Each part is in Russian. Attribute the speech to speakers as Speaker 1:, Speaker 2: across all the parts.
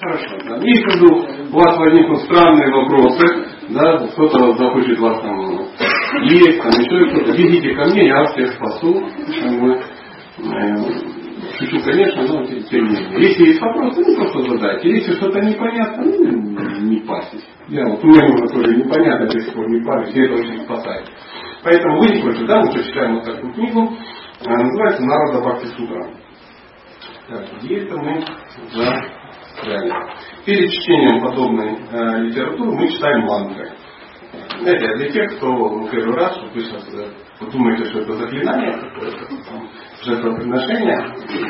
Speaker 1: Хорошо. Да. Если вдруг у вас возникнут странные вопросы, да, кто-то захочет вас там есть, там еще кто-то, бегите ко мне, я всех спасу. Э, шучу, конечно, но тем не менее. Если есть вопросы, ну просто задайте. Если что-то непонятно, ну не парьтесь. Я вот у меня тоже непонятно до сих пор не парюсь, и это очень спасает. Поэтому вы не против, да, мы прочитаем вот такую книгу, называется Народа Бхакти Сутра. Так, где это мы застряли? Перед чтением подобной э, литературы мы читаем мантры. Знаете, для тех, кто ну, первый раз, что вы сейчас вы думаете, что это заклинание какое-то, жертвоприношение,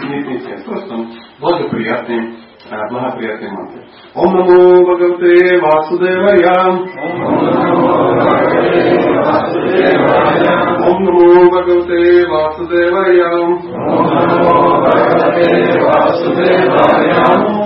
Speaker 1: нет, нет, нет, просто благоприятные благоприятные мантры. Ом намо Бхагавте Васудевая. Ом намо Бхагавте Васудевая. Ом Бхагавте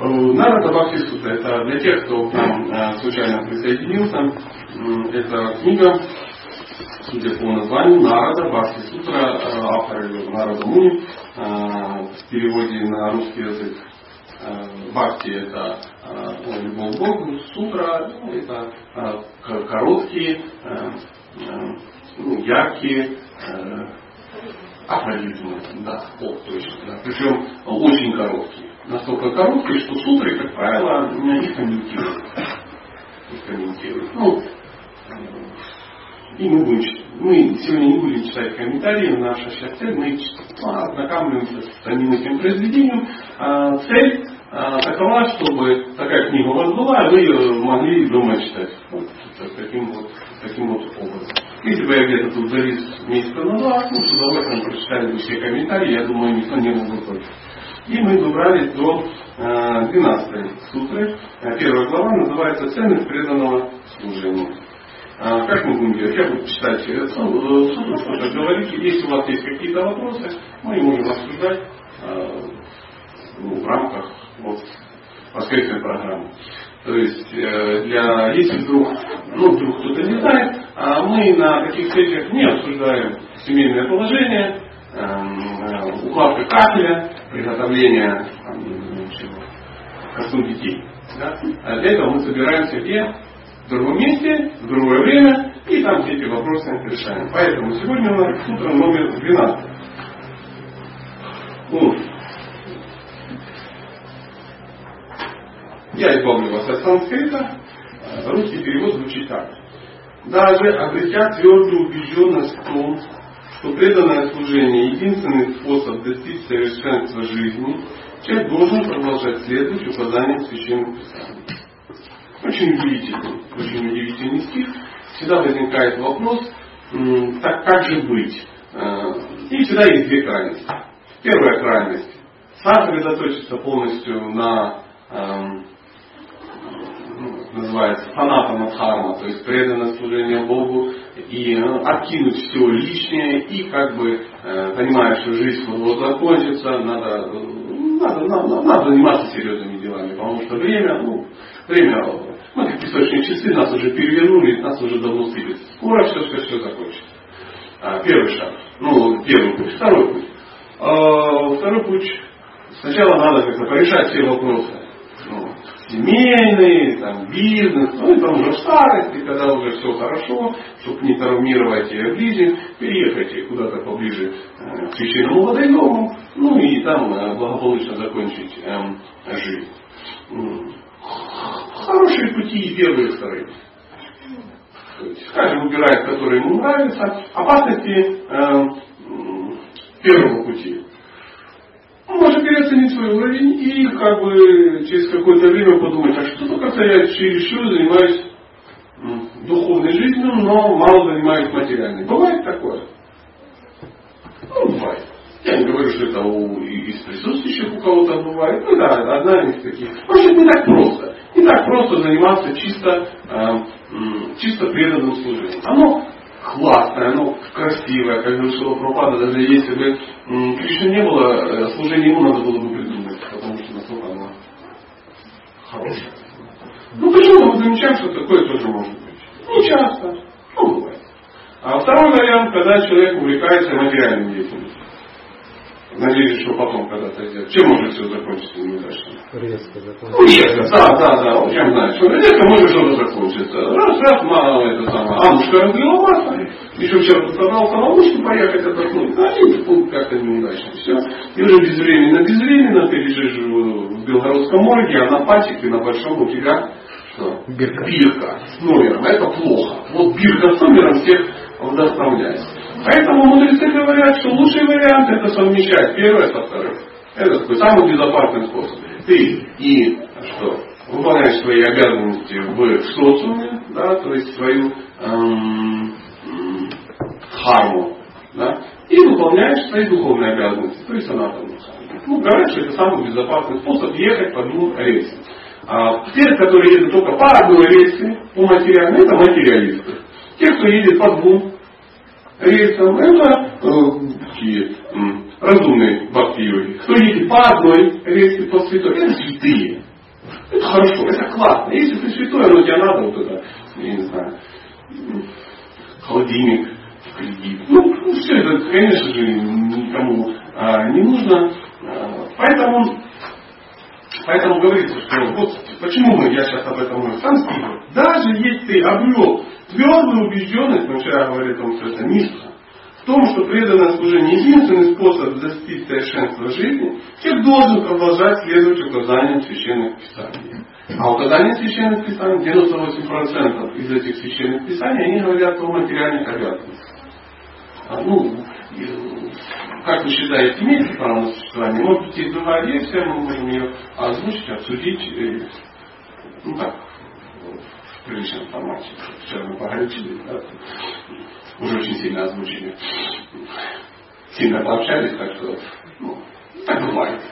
Speaker 1: Бхакти Сутра. Это для тех, кто к нам э, случайно присоединился. Это книга, судя по названию, Нарада Бхакти Сутра, э, автор Нарада Муни, э, в переводе на русский язык. Бхакти это любовь к Богу, сутра ну, это короткие, ну, яркие афоризмы, да, о, точно, да. причем очень короткие настолько короткие, что сутры, как правило, их комментируют. Их комментируют. Ну, и мы будем. Мы сегодня не будем читать комментарии, наша сейчас цель, мы ознакомливаемся с самим этим произведением. А, цель а, такова, чтобы такая книга у вас была, и вы ее могли дома читать. Вот, таким, вот, таким вот образом. Если бы я где-то тут завис месяца на ну, с удовольствием прочитали бы все комментарии, я думаю, никто не был бы против. И мы добрались до 12 э, сутры. Э, первая глава называется «Ценность преданного служения». А, как мы будем делать? Я буду читать э, сутру, что-то говорить. Если у вас есть какие-то вопросы, мы можем обсуждать ну, в рамках вот, воскресной программы. То есть, для, если вдруг, ну, вдруг кто-то не знает, а мы на таких встречах не обсуждаем семейное положение, укладка кафеля, приготовления ко детей. Да? А для этого мы собираемся где? В другом месте, в другое время, и там все эти вопросы решаем. Поэтому сегодня у нас утро номер 12. Ну, я избавлю вас от санскрита. Русский перевод звучит так. Даже обретя твердую убежденность в том, что преданное служение – единственный способ достичь совершенства жизни, человек должен продолжать следовать указаниям священных писаний. Очень удивительный, очень удивительный стих. Всегда возникает вопрос, так как же быть? Э, и всегда есть две крайности. Первая крайность – сосредоточиться полностью на называется фаната Мадхарма, то есть преданное служение Богу и э, откинуть все лишнее и как бы э, понимая, что жизнь вот закончится, надо, надо, надо, надо заниматься серьезными делами, потому что время, ну, время, мы как песочные часы, нас уже перевернули, нас уже давно сыпет. Скоро все, все, все закончится. А, первый шаг. Ну, первый путь. Второй путь. А, второй путь. Сначала надо как-то порешать все вопросы семейный, там, бизнес, ну там уже в старости, когда уже все хорошо, чтобы не травмировать ближних, переехать куда-то поближе э, к священному водоему, ну и там э, благополучно закончить э, жизнь. Хорошие пути и первые, и вторые. Каждый выбирает, который ему нравится. Опасности э, первого пути может переоценить свой уровень и как бы через какое-то время подумать, а что только я чересчур занимаюсь духовной жизнью, но мало занимаюсь материальной. Бывает такое? Ну, бывает. Я не говорю, что это у из присутствующих у кого-то бывает. Ну да, одна из таких. Вообще не так просто. Не так просто заниматься чисто, э, чисто преданным служением. Оно классное, оно красивое, как говорил Шилапрапада, даже если бы Кришны не было, э, служение ему надо было бы придумать, потому что настолько оно хорошее. Ну почему мы замечаем, что такое тоже может быть? Не часто, ну бывает. А второй вариант, когда человек увлекается материальной деятельностью. Надеюсь, что потом когда-то сделать. Чем может все закончиться неудачно?
Speaker 2: Резко закончится.
Speaker 1: Ну, резко, да, да, да. Вот чем знаю, что резко может что-то закончиться. Раз, раз, мало это самое. А мушка разлила масло. Еще вчера собрался на мушку поехать отдохнуть. Ну, один пункт как-то неудачно. Все. И уже безвременно, безвременно ты лежишь в Белгородском морге, а на пальчике на большом у тебя что?
Speaker 2: Бирка.
Speaker 1: Бирка с номером. Это плохо. Вот бирка с номером всех вдохновляет. Поэтому мудрецы говорят, что лучший вариант это совмещать первое со вторым. Это такой самый безопасный способ. Ты и что? Выполняешь свои обязанности в социуме, да, то есть свою эм, харму, да, и выполняешь свои духовные обязанности, то есть анатому. Ну, говорят, что это самый безопасный способ ехать по двум рельсам. А те, которые едут только по одной рельсе, по материальной, это материалисты. Те, кто едет по двум рельсам, это э, такие разумные бхакти-йоги. Кто едет по одной рельсе, по святой, это святые. Это хорошо, это классно. Если ты святой, оно тебе надо вот это, я не знаю, холодильник в кредит. Ну, ну все это, конечно же, никому а, не нужно. А, поэтому, поэтому говорится, что вот почему мы, я сейчас об этом говорю, сам даже если ты обрел твердую убежденность, вчера говорили о том, что это мистика, в том, что преданное служение единственный способ достичь совершенства жизни, человек должен продолжать следовать указаниям священных писаний. А указания священных писаний, 98% из этих священных писаний, они говорят о материальных обязанностях. А, ну, как вы считаете, имеет право на существование? Может быть, есть другая версия, мы можем ее озвучить, обсудить. Э, ну так, в приличном формате. Вчера мы да, уже очень сильно озвучили. Сильно пообщались, так что, ну, так бывает.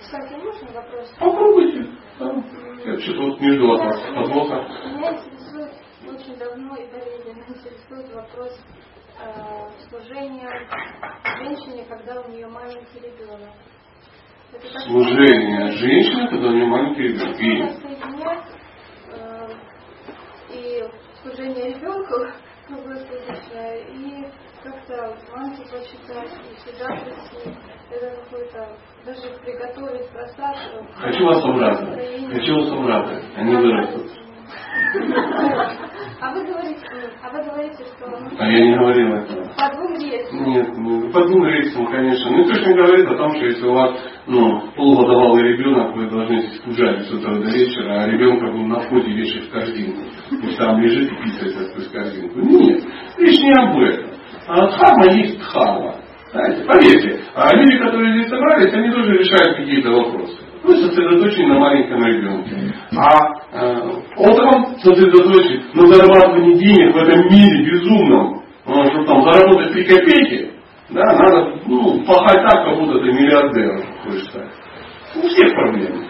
Speaker 3: Кстати, можно вопрос?
Speaker 1: Попробуйте. Да. Я что-то вот между вас подвоха.
Speaker 3: Меня интересует очень давно и болезненно интересует вопрос э, служения женщине, когда у нее маленький ребенок.
Speaker 1: Служение женщине, когда у нее маленький ребенок. И...
Speaker 3: Соединять э, и служение ребенку круглосуточное, и как-то манту почитать, и сюда прийти. Это какой-то, даже приготовить просад.
Speaker 1: Хочу вас обрадовать. Хочу вас обрадовать. Они вырастут.
Speaker 3: А вы говорите, а вы говорите, что...
Speaker 1: А я не говорил этого.
Speaker 3: По двум рейсам.
Speaker 1: Нет, по двум рейсам, конечно. Ну, точно говорит о том, что если у вас ну, полугодовалый ребенок, вы должны скучать с утра до вечера, а ребенка вы на входе вешать в корзинку. Пусть там лежит и писает сквозь корзинку. Нет, речь не об этом. А дхарма есть дхарма. Знаете, поверьте, а люди, которые здесь собрались, они тоже решают какие-то вопросы. Вы сосредоточены на маленьком ребенке. А э, утром сосредоточить на зарабатывании денег в этом мире безумном, ну, чтобы там заработать три копейки, да, надо ну, пахать так, как будто ты миллиардер хочешь стать. У всех проблемы.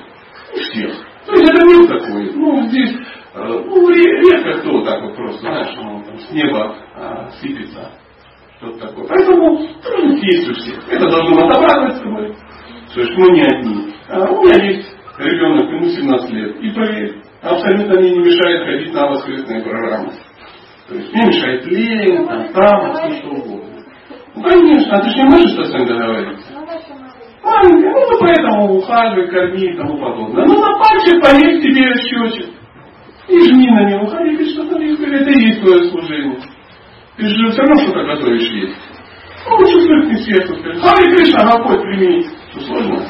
Speaker 1: У всех. То есть это мир такой. Ну, здесь э, ну, редко кто так вот просто, знаешь, ну, там, с неба а, сыпется. Что-то такое. Поэтому трудности есть у всех. Это должно обрадовать с тобой. То есть мы не одни. А у меня есть ребенок, ему 17 лет. И поверь, абсолютно мне не мешает ходить на воскресные программы. То есть не мешает лень, там, там, все что угодно. Ну, конечно, а ты же не можешь с этим договориться? Маленькая, ну, ну поэтому ухаживай, корми и тому подобное. Ну, на пальчик поесть тебе счетчик. И жми на него, Хари что смотри, это и есть твое служение. Ты же все равно что-то готовишь есть. Ну, чувствуешь не сверху, скажи, Хари Кришна, Господь, прими. Что, сложно?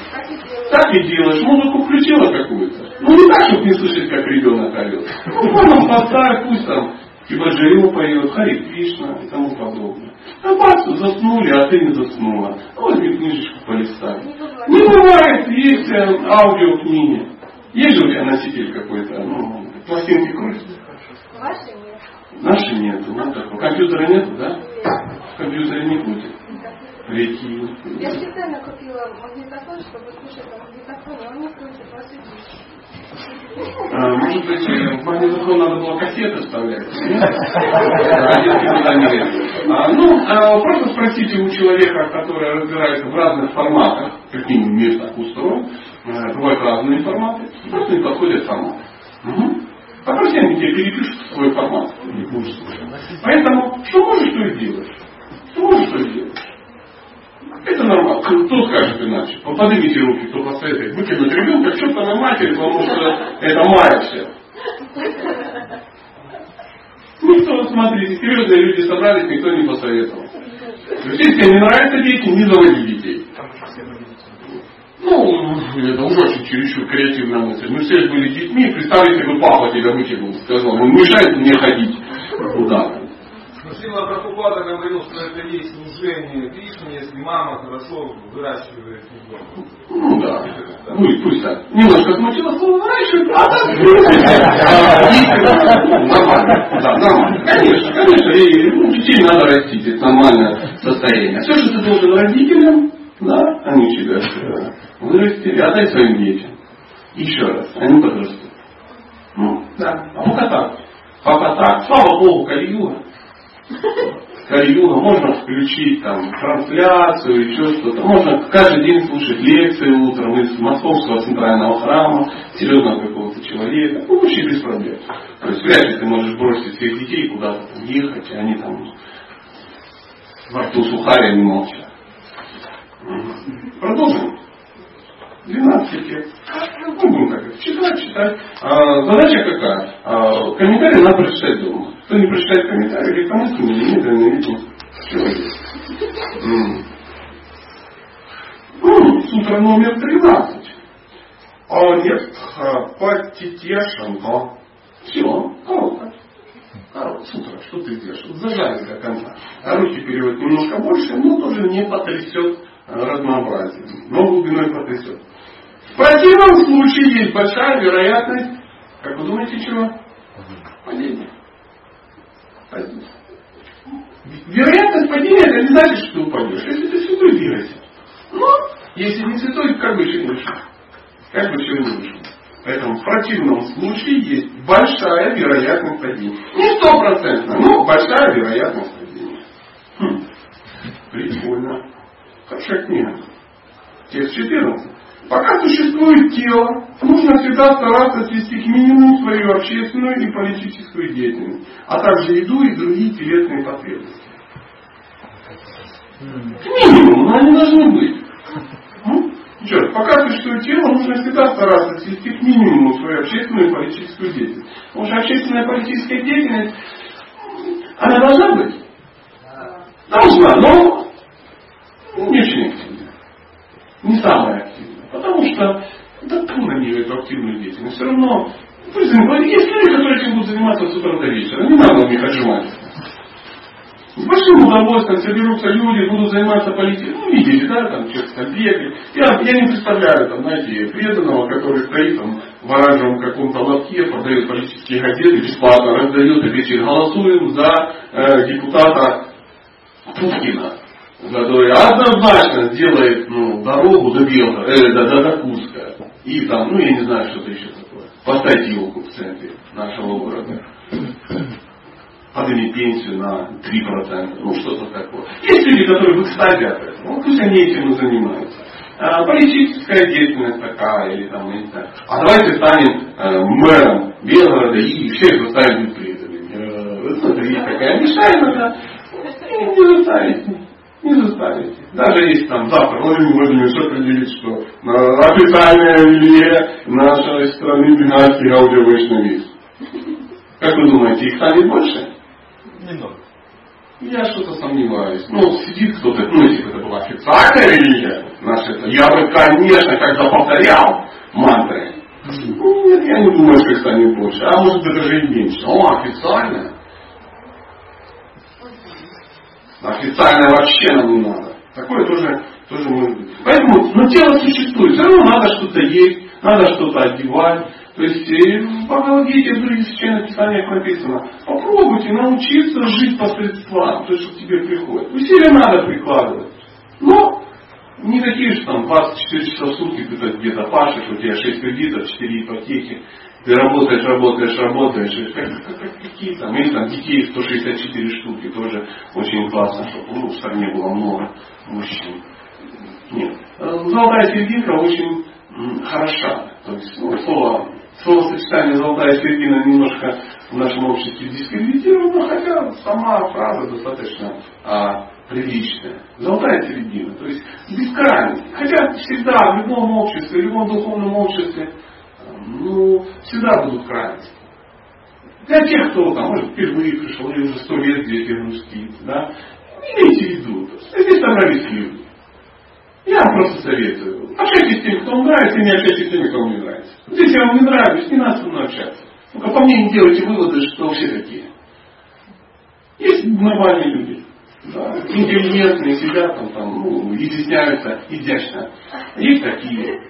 Speaker 1: Так и делаешь. Музыку включила какую-то. Ну, не так, чтобы не слышать, как ребенок орет. Ну, потом поставь, пусть там Кибаджиру поет, Хари Кришна и тому подобное. А бац, заснули, а ты не заснула. Ну, возьми книжечку полистай. Не бывает, есть э, аудиокниги. Есть же у тебя носитель какой-то, ну, пластинки крутятся.
Speaker 3: Ваши нет.
Speaker 1: Наши нету, ну такого. Компьютера нету, да? В компьютере не будет. Реки.
Speaker 3: Я специально купила магнитофон, чтобы слушать на магнитофоне, он не крутит, вас
Speaker 1: а, может быть, в магнитофон надо было кассеты вставлять? А, ну, а, просто спросите у человека, который разбирается в разных форматах, каким мир так устроен, бывают разные форматы, просто не подходят форматы. Угу. Попроси, они тебе перепишут свой формат. Поэтому, что можешь, что и делаешь. Что можешь, что и делаешь. Это нормально. Кто скажет иначе? Поднимите руки, кто посоветует. Выкинуть ребенка к чертовой матери, потому что это моя все. Никто, смотрите, серьезные люди собрались, никто не посоветовал. Если тебе не нравятся дети, не заводи детей. Ну, это уже очень чересчур креативная мысль. Мы все были детьми, представьте, бы папа тебя выкинул, сказал, он мешает мне ходить куда-то.
Speaker 2: Сила Прабхупада говорил, что это есть служение Кришне, если мама хорошо выращивает ребенка.
Speaker 1: Ну да. Ну и пусть так. Немножко смутило слово выращивает, а так Нормально. Да, нормально. Конечно, конечно. И детей надо растить. Это нормальное состояние. Все, что ты должен родителям, да, они тебя вырастили, отдай своим детям. Еще раз, они подрастут. Ну, да. А пока так. Пока так. Слава Богу, Калиюга. Калиюга, можно включить там трансляцию, еще что-то. Можно каждый день слушать лекции утром из Московского центрального храма, серьезного какого-то человека. Ну, вообще без проблем. То есть вряд ли ты можешь бросить всех детей куда-то ехать, и они там во рту сухаря не молчат. Продолжим. 12 лет. Ну, будем так читать, читать. А, задача какая? А, комментарий надо прочитать дома. Кто не прочитает комментарий, легкомысленно, немедленно видно человек. Ну, сутра номер 13. А нет, патитешанко. Все, коротко. Коротко, сутра, что ты делаешь? Зажали до конца. А руки переводят немножко больше, но тоже не потрясет разнообразием, но глубиной потрясет. В противном случае есть большая вероятность, как вы думаете, чего? Падения. Вероятность падения это не значит, что ты упадешь. Если ты святой двигайся. Но если не святой, как бы еще не вышел. Как бы еще не вышел. Поэтому в противном случае есть большая вероятность падения. Не стопроцентно, но большая вероятность падения. Хм. Прикольно. Хорошая книга. Текст 14. Пока существует тело, нужно всегда стараться свести к минимуму свою общественную и политическую деятельность, а также еду и другие телесные потребности. К минимуму, но они должны быть. Еще раз, пока существует тело, нужно всегда стараться свести к минимуму свою общественную и политическую деятельность. Потому что общественная и политическая деятельность, она должна быть? Должна, но не очень активная. Не самая. Потому что да трудно не эту активную деятельность. Все равно, есть люди, которые этим будут заниматься с утра до вечера. Не надо у них отжимать. С большим удовольствием соберутся люди, будут заниматься политикой. Ну, видите, да, там там бегает. Я, я не представляю, там, знаете, преданного, который стоит там в оранжевом каком-то лотке, продает политические газеты, бесплатно раздает и кричит, голосуем за э, депутата Пушкина который однозначно сделает ну, дорогу до Белого, э, до, до, до Курска. И там, ну я не знаю, что-то еще такое. Поставить елку в центре нашего города. Поднять пенсию на 3%. Ну что-то такое. Есть люди, которые в экстазе от этого. Ну пусть они этим и занимаются. А, политическая деятельность такая, или там, я не знаю. А давайте станем э, мэром Белгорода и все это станем преданными. Э, вот есть такая мешайна, да. Не заставить не заставите. Даже если там завтра Владимир Владимирович определит, что официальная религия нашей страны династии аудиовышный Как вы думаете, их станет больше?
Speaker 2: Немного.
Speaker 1: Я что-то сомневаюсь. Ну, сидит кто-то, ну, если бы это была официальная религия, наша это, я бы, конечно, когда повторял мантры. Ну, нет, я не думаю, что их станет больше. А может быть даже и меньше. О, официальная. Официально вообще нам не надо. Такое тоже, тоже может быть. Поэтому, но тело существует. Все равно надо что-то есть, надо что-то одевать. То есть в Бхагавадгите, в других священных писаниях написано, попробуйте научиться жить посредством, то, что к тебе приходит. Усилия надо прикладывать. Но никакие же там 24 часа в сутки ты где-то пашешь, у тебя 6 кредитов, 4 ипотеки, ты работаешь, работаешь, работаешь, как, какие там, или там детей 164 штуки, тоже очень классно, чтобы ну, в стране было много мужчин. Нет. Золотая серединка очень хороша. То есть ну, слово, словосочетание золотая середина немножко в нашем обществе дискредитировано, хотя сама фраза достаточно а, приличная. Золотая середина, то есть бескрайность. Хотя всегда в любом обществе, в любом духовном обществе, ну, всегда будут крайности. Для тех, кто там, может, впервые пришел, или уже сто лет где-то грустит, да, имейте в виду, здесь собрались люди. Я просто советую. Общайтесь с теми, кто вам нравится, и не общайтесь с теми, кто вам не нравится. Если я вам не нравлюсь, не надо со мной общаться. Только по мне не делайте выводы, что все такие. Есть нормальные люди. Интеллигентные сидят там, там ну, изъясняются изящно. Есть такие.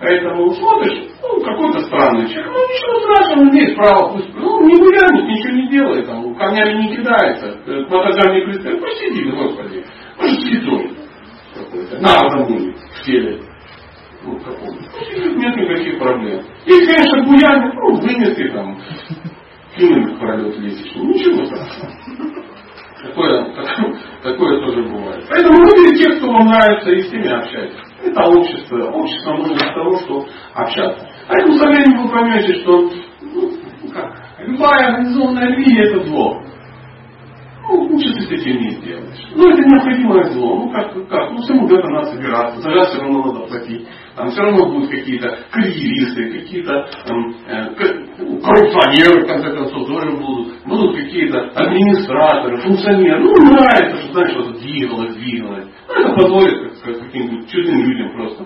Speaker 1: Поэтому смотришь, ну, какой-то странный человек, ну, ничего страшного, он имеет право, пусть, ну, не вылянет, ничего не делает, там, камнями не кидается, к батагам не пристает, посиди, господи, может, святой какой-то, народом будет в теле. Ну, каком нет никаких проблем. И, конечно, буянит, ну, вынесли там, кинули в пролет лестничный, ну, ничего страшного. Такое, такое, тоже бывает. Поэтому выберите тех, кто вам нравится, и с ними общайтесь. Это общество. Общество нужно для того, чтобы общаться. Поэтому со временем вы поймете, что ну, как, любая организованная религия это зло. Ну, ничего ты этим не сделаешь. Ну, это необходимое зло. Ну, как, как? Ну, всему где-то надо собираться. За все равно надо платить. Там все равно будут какие-то карьеристы, какие-то эм, э, коррупционеры, в конце концов, тоже будут. Будут какие-то администраторы, функционеры. Ну, нравится, что, знаешь, что-то двигалось, двигалось. Ну, это позволит как, каким-нибудь чудным людям просто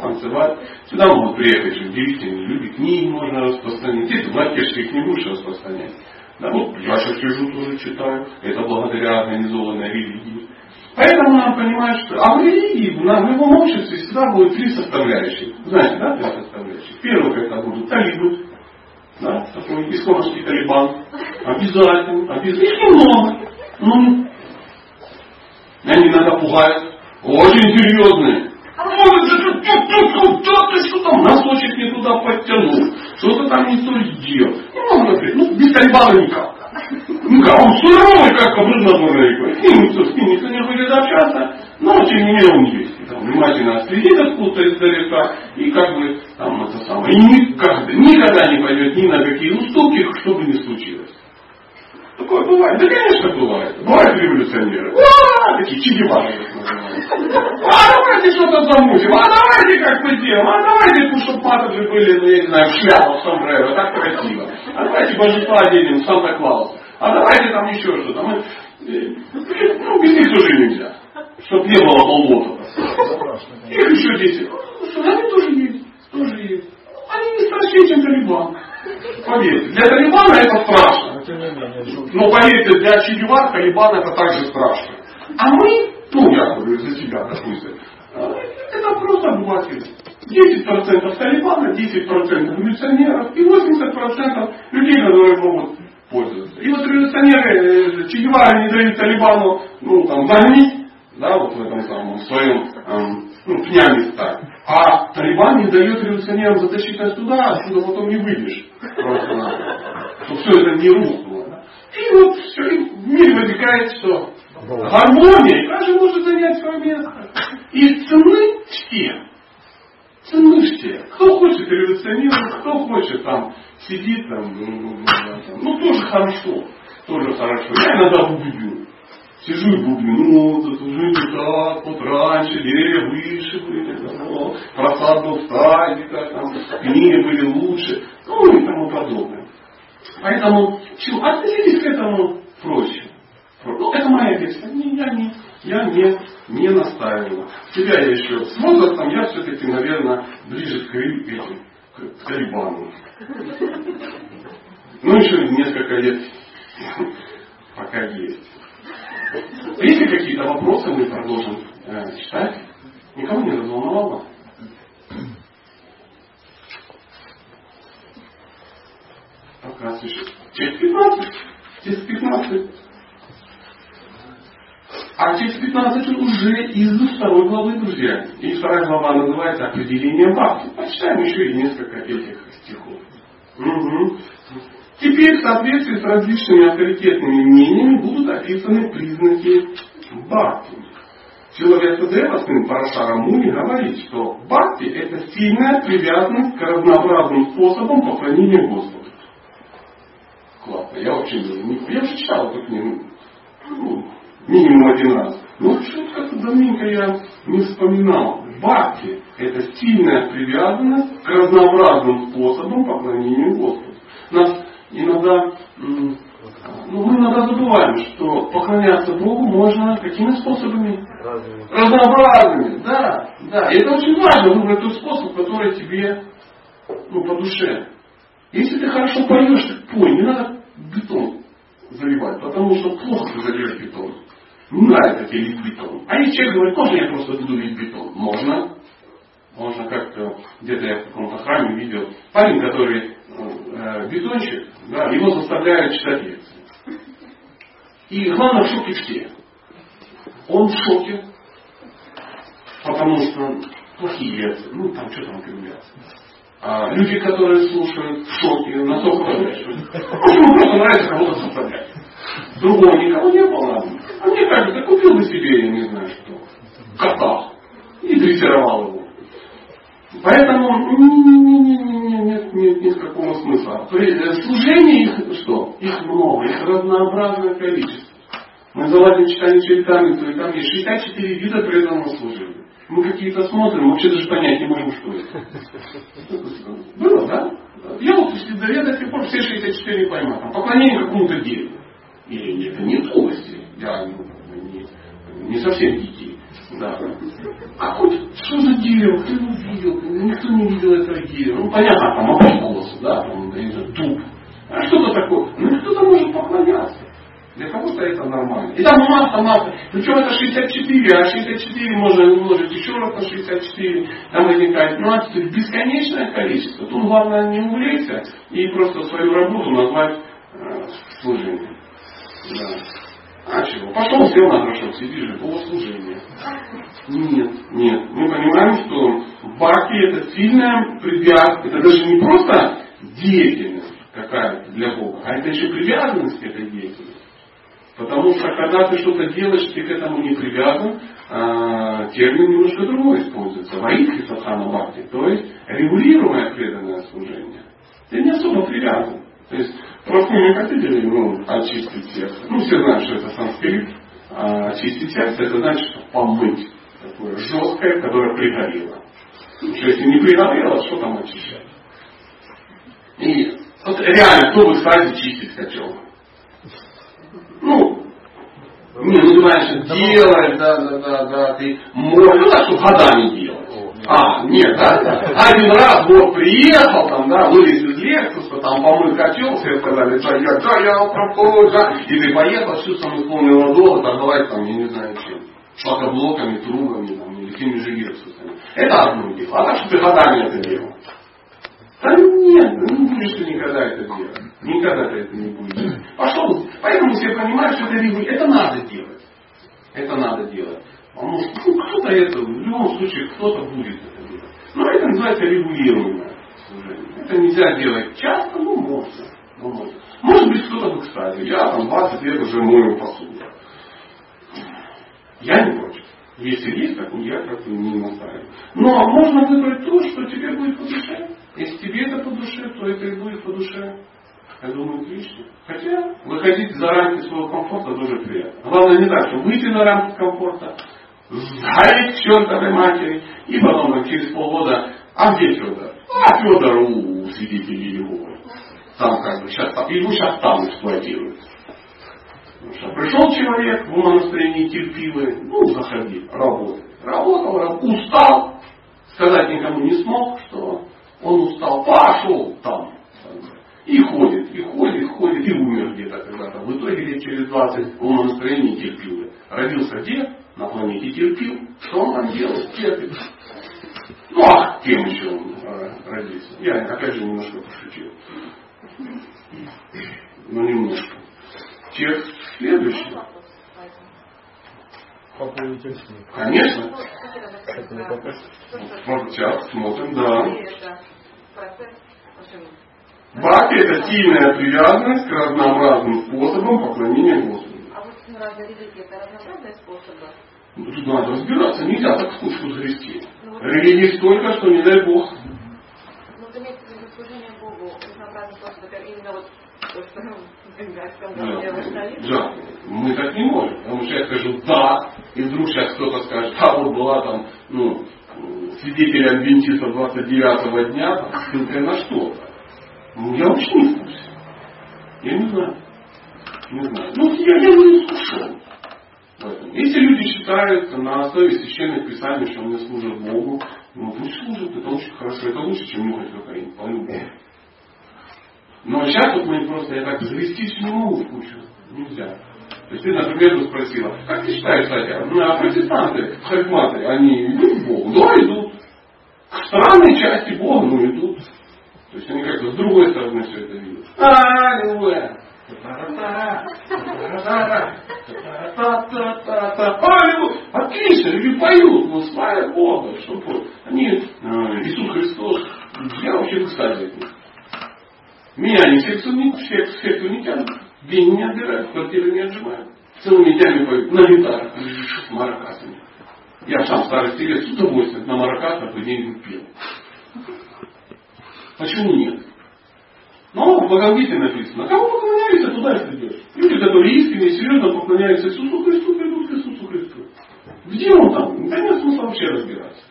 Speaker 1: танцевать. Сюда могут приехать удивительные люди, книги можно распространять. Здесь в не будешь распространять. Да, вот я сейчас сижу, тоже читаю. Это благодаря организованной религии. Поэтому надо понимать, что... А в религии, в любом обществе всегда будет три составляющих. Знаете, да, три составляющих? Первое, это будут талибы. Да, такой исламский талибан. Обязательно. Обязательно. Их немного. Ну, они иногда пугают. Очень серьезные. Ты что там носочек не туда подтянул, что-то там не то сделал. Ну, говорит, ну, без талибана никак. Ну как, он суровый, как образованный рекой. С ним никто, с ним никто не будет общаться, но тем не менее он есть. Там, внимательно следит откуда-то издалека и как бы там это самое. И никогда, никогда не пойдет ни на какие уступки, что бы ни случилось. Такое бывает. Да, конечно, бывает. Бывают революционеры. А, такие чигевары. А давайте что-то замутим. А давайте как мы делаем. А давайте, чтобы патоджи были, ну, я не знаю, в шляпах, сомбреро. Так красиво. А давайте божества оденем Санта-Клауса. А давайте там еще что-то. Мы, ну, без них тоже нельзя. Чтобы не было болота. Их еще дети. Ну, они тоже есть. Тоже есть. Они не страшнее, чем Талибан. Поверьте. Для Талибана это страшно. Но поверьте, для Че Гевар Талибан это также страшно. А мы, ну я говорю за себя, допустим, а, это просто обыватели. 10% Талибана, 10% революционеров и 80% людей, которые могут пользоваться. И вот революционеры э, Че Гевара не дают Талибану, ну там, загнить, да, вот в этом самом своем, эм, ну, пнями стать. А Талибан не дает революционерам затащить нас туда, отсюда потом не выйдешь. Просто, чтобы все это не рухнуло. И вот все, и в мире возникает что? Гармония, каждый может занять свое место. И цены все. Цены все. Кто хочет революционировать, кто хочет там сидит там, ну, ну, ну, ну тоже хорошо. Тоже хорошо. Я иногда бубню. Сижу и бубню, ну, тут уже не так, вот раньше деревья выше были, ну, просад был в садиках, там, книги были лучше, ну и тому подобное. Поэтому чего? относитесь к этому проще. Ну, это моя версия. Не, я не, я не, не настаивала. Себя я еще с возрастом, я все-таки, наверное, ближе к, этим, к, к Талибану. Ну, еще несколько лет пока есть. Если какие-то вопросы, мы продолжим э, читать. Никого не разволновало? Пока слышит. Через 15. Через 15. А через 15 уже из второй главы, друзья. И вторая глава называется «Определение бхакти». Почитаем еще и несколько этих стихов. Угу. Теперь в соответствии с различными авторитетными мнениями будут описаны признаки бхакти. Человек Дева, сын Парашара Муни, говорит, что бхакти – это сильная привязанность к разнообразным способам поклонения Господу. Классно, я вообще не, я уже читал эту книгу ну, минимум один раз. Но что-то как-то давненько я не вспоминал. Бхакти – это сильная привязанность к разнообразным способам поклонения Господу. Иногда, ну, мы иногда забываем, что поклоняться Богу можно какими способами? Разными. Разнообразными, да, да. И это очень важно выбрать тот способ, который тебе ну, по душе. Если ты хорошо поешь, так пой, не надо бетон заливать, потому что плохо ты зальешь бетон. Не нравится тебе лить бетон. А если человек говорит, можно я просто буду лить бетон? Можно. Можно как-то, где-то я в каком-то храме видел, парень, который э, бетонщик, да, его заставляют читать лекции. И главное в шоке все. Он в шоке, потому что плохие лекции, ну там что там кривляться. А люди, которые слушают в шоке, настолько что ему просто нравится кого-то заставлять. Другого никого не было. А мне кажется, купил бы себе, я не знаю что, кота и дрессировал его. Поэтому нет, никакого смысла. Служение их что? Их много, их разнообразное количество. Мы заладим читали Чайтамицу, и там есть 64 вида преданного служения. Мы какие-то смотрим, вообще даже понять не можем, что это. Было, да? Я вот если я до сих пор все 64 не пойму. Там поклонение какому-то дереву. Или это не полости. Я ну, не, не совсем детей. Да. А хоть что за дерево, кто его видел, никто не видел этого дерева. Ну понятно, там апостолосы, да, там, да, не знаю, дуб. А что-то такое. Ну кто-то может поклоняться. Для кого-то это нормально. И там масса, масса. Причем это 64, а 64 можно умножить еще раз на 64. Там возникает 12, то есть бесконечное количество. Тут главное не увлечься и просто свою работу назвать э, служением. Да. А чего? Пошел, сел на горшок, сидишь же, богослужение. Нет, нет. Мы понимаем, что баки это сильная привязка. Это даже не просто деятельность какая-то для Бога, а это еще привязанность к этой деятельности. Потому что когда ты что-то делаешь, ты к этому не привязан, а, термин немножко другой используется. Ваидхи садхана бхакти, то есть регулируемое преданное служение. Ты не особо привязан. То есть просто мы хотели ну, очистить сердце. Ну, все знают, что это санскрит. А очистить сердце, это значит, что помыть. Такое жесткое, которое пригорело. Потому что если не пригорело, что там очищать? И вот реально, кто бы, кстати, чистить хотел? Ну, не, ну знаешь, делать, да, да, да, да, ты можешь, ну так, что годами делать. А, нет, да, да. Один раз Бог приехал, там, да, из Лексуса, там помыл котел, все сказали, да, я, да, я пропою, да, и ты поехал, с чувством исполнил долг, торговать там, я не знаю чем, шлакоблоками, трубами, там, или теми же Лексусами. Это одно дело. А так, что ты годами это делал. Да нет, ну не будешь ты никогда это делать. Никогда ты это не будешь. Пошел. Поэтому все понимают, что это, это надо делать. Это надо делать. Потому что ну, кто-то это, в любом случае, кто-то будет это делать. Но это называется регулируемое. Это нельзя делать часто, но можно. Но можно. Может быть, кто-то бы, кстати, я там 20 лет уже мою посуду. Я не против. Если есть, так я как-то не настаиваю. Но можно выбрать то, что тебе будет по душе. Если тебе это по душе, то это и будет по душе. Я думаю, отлично. Хотя выходить за рамки своего комфорта тоже приятно. Главное не так, что выйти на рамки комфорта, сгореть чертовой матери, и потом как через полгода, а где Федор? А Федор у свидетелей Иеговы. Там как бы сейчас, его сейчас там эксплуатируют. Потому что пришел человек в умонастроении терпимый, ну, заходи, работай. Работал, устал, сказать никому не смог, что он устал, пошел там. И ходит, и ходит, ходит, и умер где-то когда-то. В итоге лет через 20 он настроение терпил. Родился где? На планете терпил. Что он там делает? Терпит. Ну, а кем еще он родился? Я опять же немножко пошутил. Ну, немножко. Текст следующий. Конечно. Вот сейчас смотрим, да. Бхакти это сильная привязанность к разнообразным способам поклонения Господу.
Speaker 4: А вот разные религии это разнообразные способы.
Speaker 1: Ну, тут надо разбираться, нельзя так в кучку загрести.
Speaker 4: Ну,
Speaker 1: Религии столько, что не дай Бог.
Speaker 4: ну, вот имеется в виду служение Богу, разнообразные способы, это именно вот то, что ну,
Speaker 1: Да, да, мы так не можем. Потому что я скажу да, и вдруг сейчас кто-то скажет, а вот была там, ну, свидетель адвентиста 29 дня, там, ссылкой на что-то. Ну, я вообще не в курсе. Я не знаю. Не знаю. Ну, я, я не искушен. Если люди считают на основе священных писаний, что они служат Богу, ну пусть служат, это очень хорошо, это лучше, чем нюхать кокаин, по-любому. Но сейчас вот мы просто, я так завестись не могу в кучу. Нельзя. То есть ты, например, спросила, как ты считаешь, Катя, ну, а протестанты, харизматы, они идут к Богу? Да, идут. К странной части Бога, ну, идут. То есть они как-то с другой стороны все это видят. Аллилуйя! Аллилуйя! Отлично, люди поют, но славят Бога, что поют. Они, Иисус Христос, я вообще в экстазе от них. Меня не, секту, в секту не тянут, день не отбирают, квартиры не отжимают. Целыми днями поют на гитарах, с маракасами. Я сам в старости лет с удовольствием на маракасах бы день пел. Почему нет? Но в Бхагавдите написано, кому поклоняешься, туда и придешь. Люди, которые искренне и серьезно поклоняются Иисусу Христу, придут к Иисусу Христу. Где он там? Да нет смысла вообще разбираться.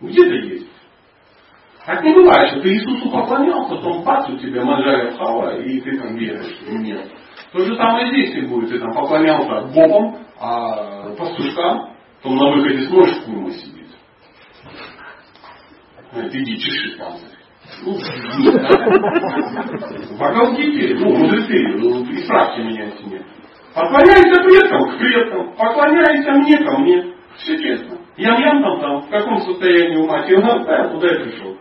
Speaker 1: Где-то есть. Так не бывает, что ты Иисусу поклонялся, потом пац у тебя манжария хава, и ты там веришь. Нет. То же самое здесь не будет. Ты там поклонялся бобам, а пастушкам, потом на выходе сможешь курма сидеть. Иди чеши панцирь. Ну, Бхагавдгите, ну, мудрецы, ну, исправьте меня, если нет. Поклоняйся предкам к предкам, поклоняйся мне ко мне. Все честно. Ям-ям там там, в каком состоянии ума тебе я туда и пришел.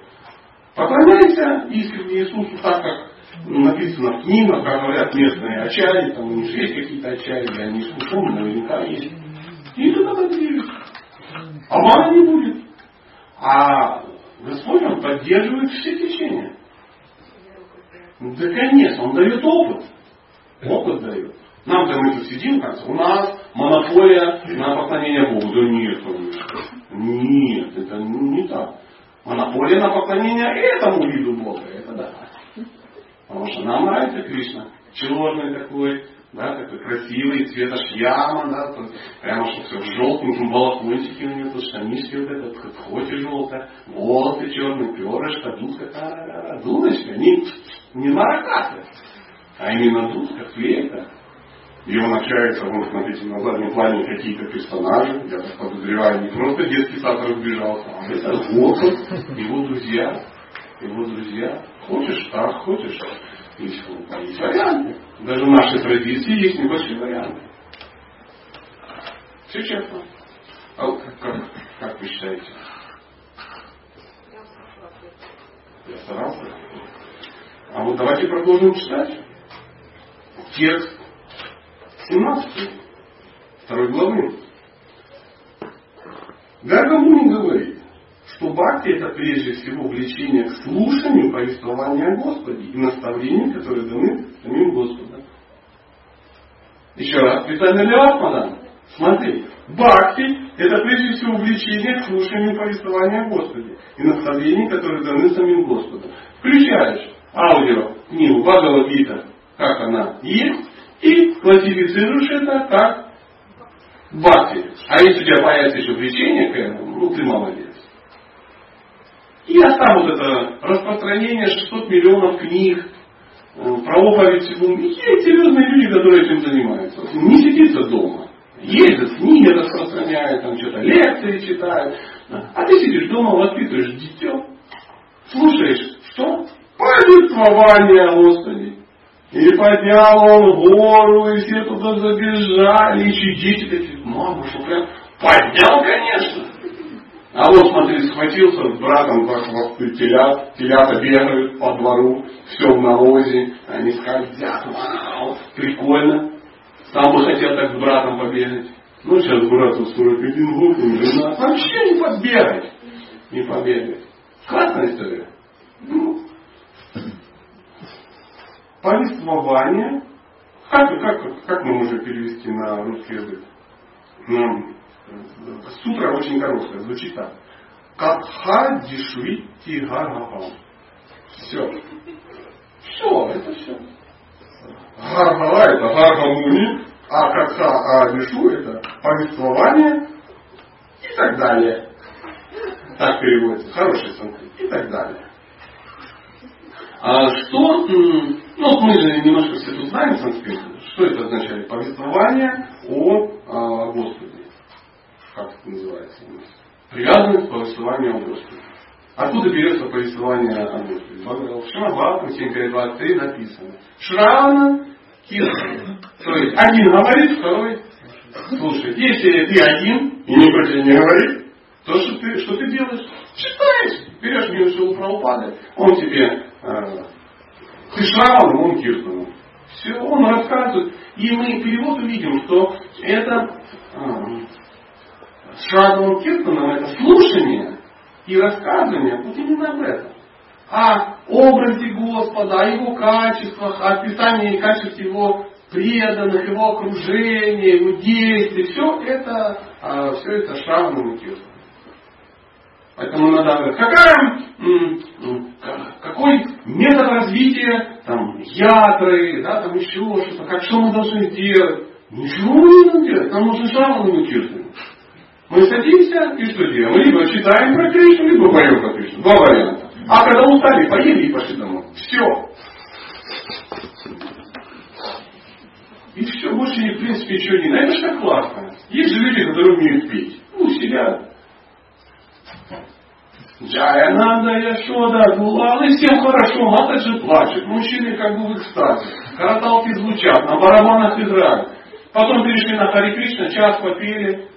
Speaker 1: Поклоняйся искренне Иисусу так, как написано в книгах, как говорят местные ачари, там у них есть какие-то ачари, они искушены, наверняка есть. И ты тогда движешь. Обмана не будет. А Господь, Он поддерживает все течения. Да, конечно, Он дает опыт. Опыт дает. Нам-то мы тут сидим, кажется, у нас монополия на поклонение Богу. Да нет. Нет, это не так. Монополия на поклонение этому виду Бога, это да. Потому что нам нравится Кришна. Черный такой, да, такой красивый, цвета шьяма, да, тут, прямо что все в желтеньком балахончике у него, штанишки вот это, хоть и желтая, волосы черные, перышко, дудка, та-ра-ра-ра. дудочка, не, не маракасы, а именно дудка, флейта. И он общается, вот смотрите, на заднем плане какие-то персонажи, я так подозреваю, не просто детский сад разбежался, а это Господь, его друзья, его друзья. Хочешь так, хочешь есть, есть варианты. Даже в нашей традиции есть небольшие варианты. Все честно. А вот как, как, как вы считаете? Я старался. А вот давайте продолжим читать. Текст 17 второй главы. Гаргамуни говорит, что бхакти это прежде всего влечение к слушанию повествования о Господе и наставлений, которые даны самим Господом. Еще раз, Писание для Атмана. Смотри, бхакти это прежде всего влечение к слушанию повествования о Господе и наставлений, которые даны самим Господом. Включаешь аудио книгу Бхагавадгита, как она есть, и классифицируешь это как бхакти. А если у тебя появится еще влечение к этому, ну ты молодец. И оставят это распространение 600 миллионов книг, э, проповедь всему. Есть серьезные люди, которые этим занимаются. Не сидится дома. Ездят, книги распространяют, там что-то лекции читают. А ты сидишь дома, воспитываешь дитё, слушаешь, что? Повествование о Господе. И поднял он гору, и все туда забежали, и такие, мама, что прям поднял, конечно. А вот, смотри, схватился с братом, вот телят, телята бегают по двору, все в навозе, они скользят, вау, прикольно. Сам бы хотел так с братом побегать. Ну, сейчас брату 41 год, жена вообще не побегать. Не побегать. Классная история. Ну, повествование. Как, как, как мы можем перевести на русский язык? Ну, сутра очень короткая, звучит так. Катха дишви тигагагам. Все. Все, это все. Гаргала это гаргамуни, а катха а дишу это повествование и так далее. Так переводится. Хороший санскрит. И так далее. А что, ну мы же немножко все тут знаем санскрит, что это означает? Повествование о, о Господе. Как это называется? Привязанность к повествованию о Господе. Откуда берется повествование о Господе? В Шамабхатам 7.23 написано. Шрана Киртана. То есть один говорит, второй слушает. Если ты один и никто тебе не говорит, то что ты, что ты делаешь? Читаешь. Берешь Милшилу Прабхупады, он тебе э, ты Шраваном, он Киртаном. Все, он рассказывает. И мы перевод увидим, что это э, Шрадом Киртаном это слушание и рассказывание вот именно об этом. О образе Господа, о его качествах, о описании качеств его преданных, его окружения, его действий. Все это, а, все это и Киртаном. Поэтому надо говорить, какая, какой метод развития там, ятры, да, там еще что-то, как что мы должны делать. Ничего не надо делать, нам нужно и Киртаном. Мы садимся и что делаем? Либо читаем про Кришну, либо поем про Кришну. Два варианта. А когда устали, поели и пошли домой. Все. И все, больше, в принципе, ничего не надо. Это же так классно. Есть же люди, которые умеют петь. Ну, сидят. Джая Нанда, Яшода, Дулал, и всем хорошо, мата же плачет, мужчины как бы в экстазе, караталки звучат, на барабанах играют. Потом перешли на Хари Кришна, час попели,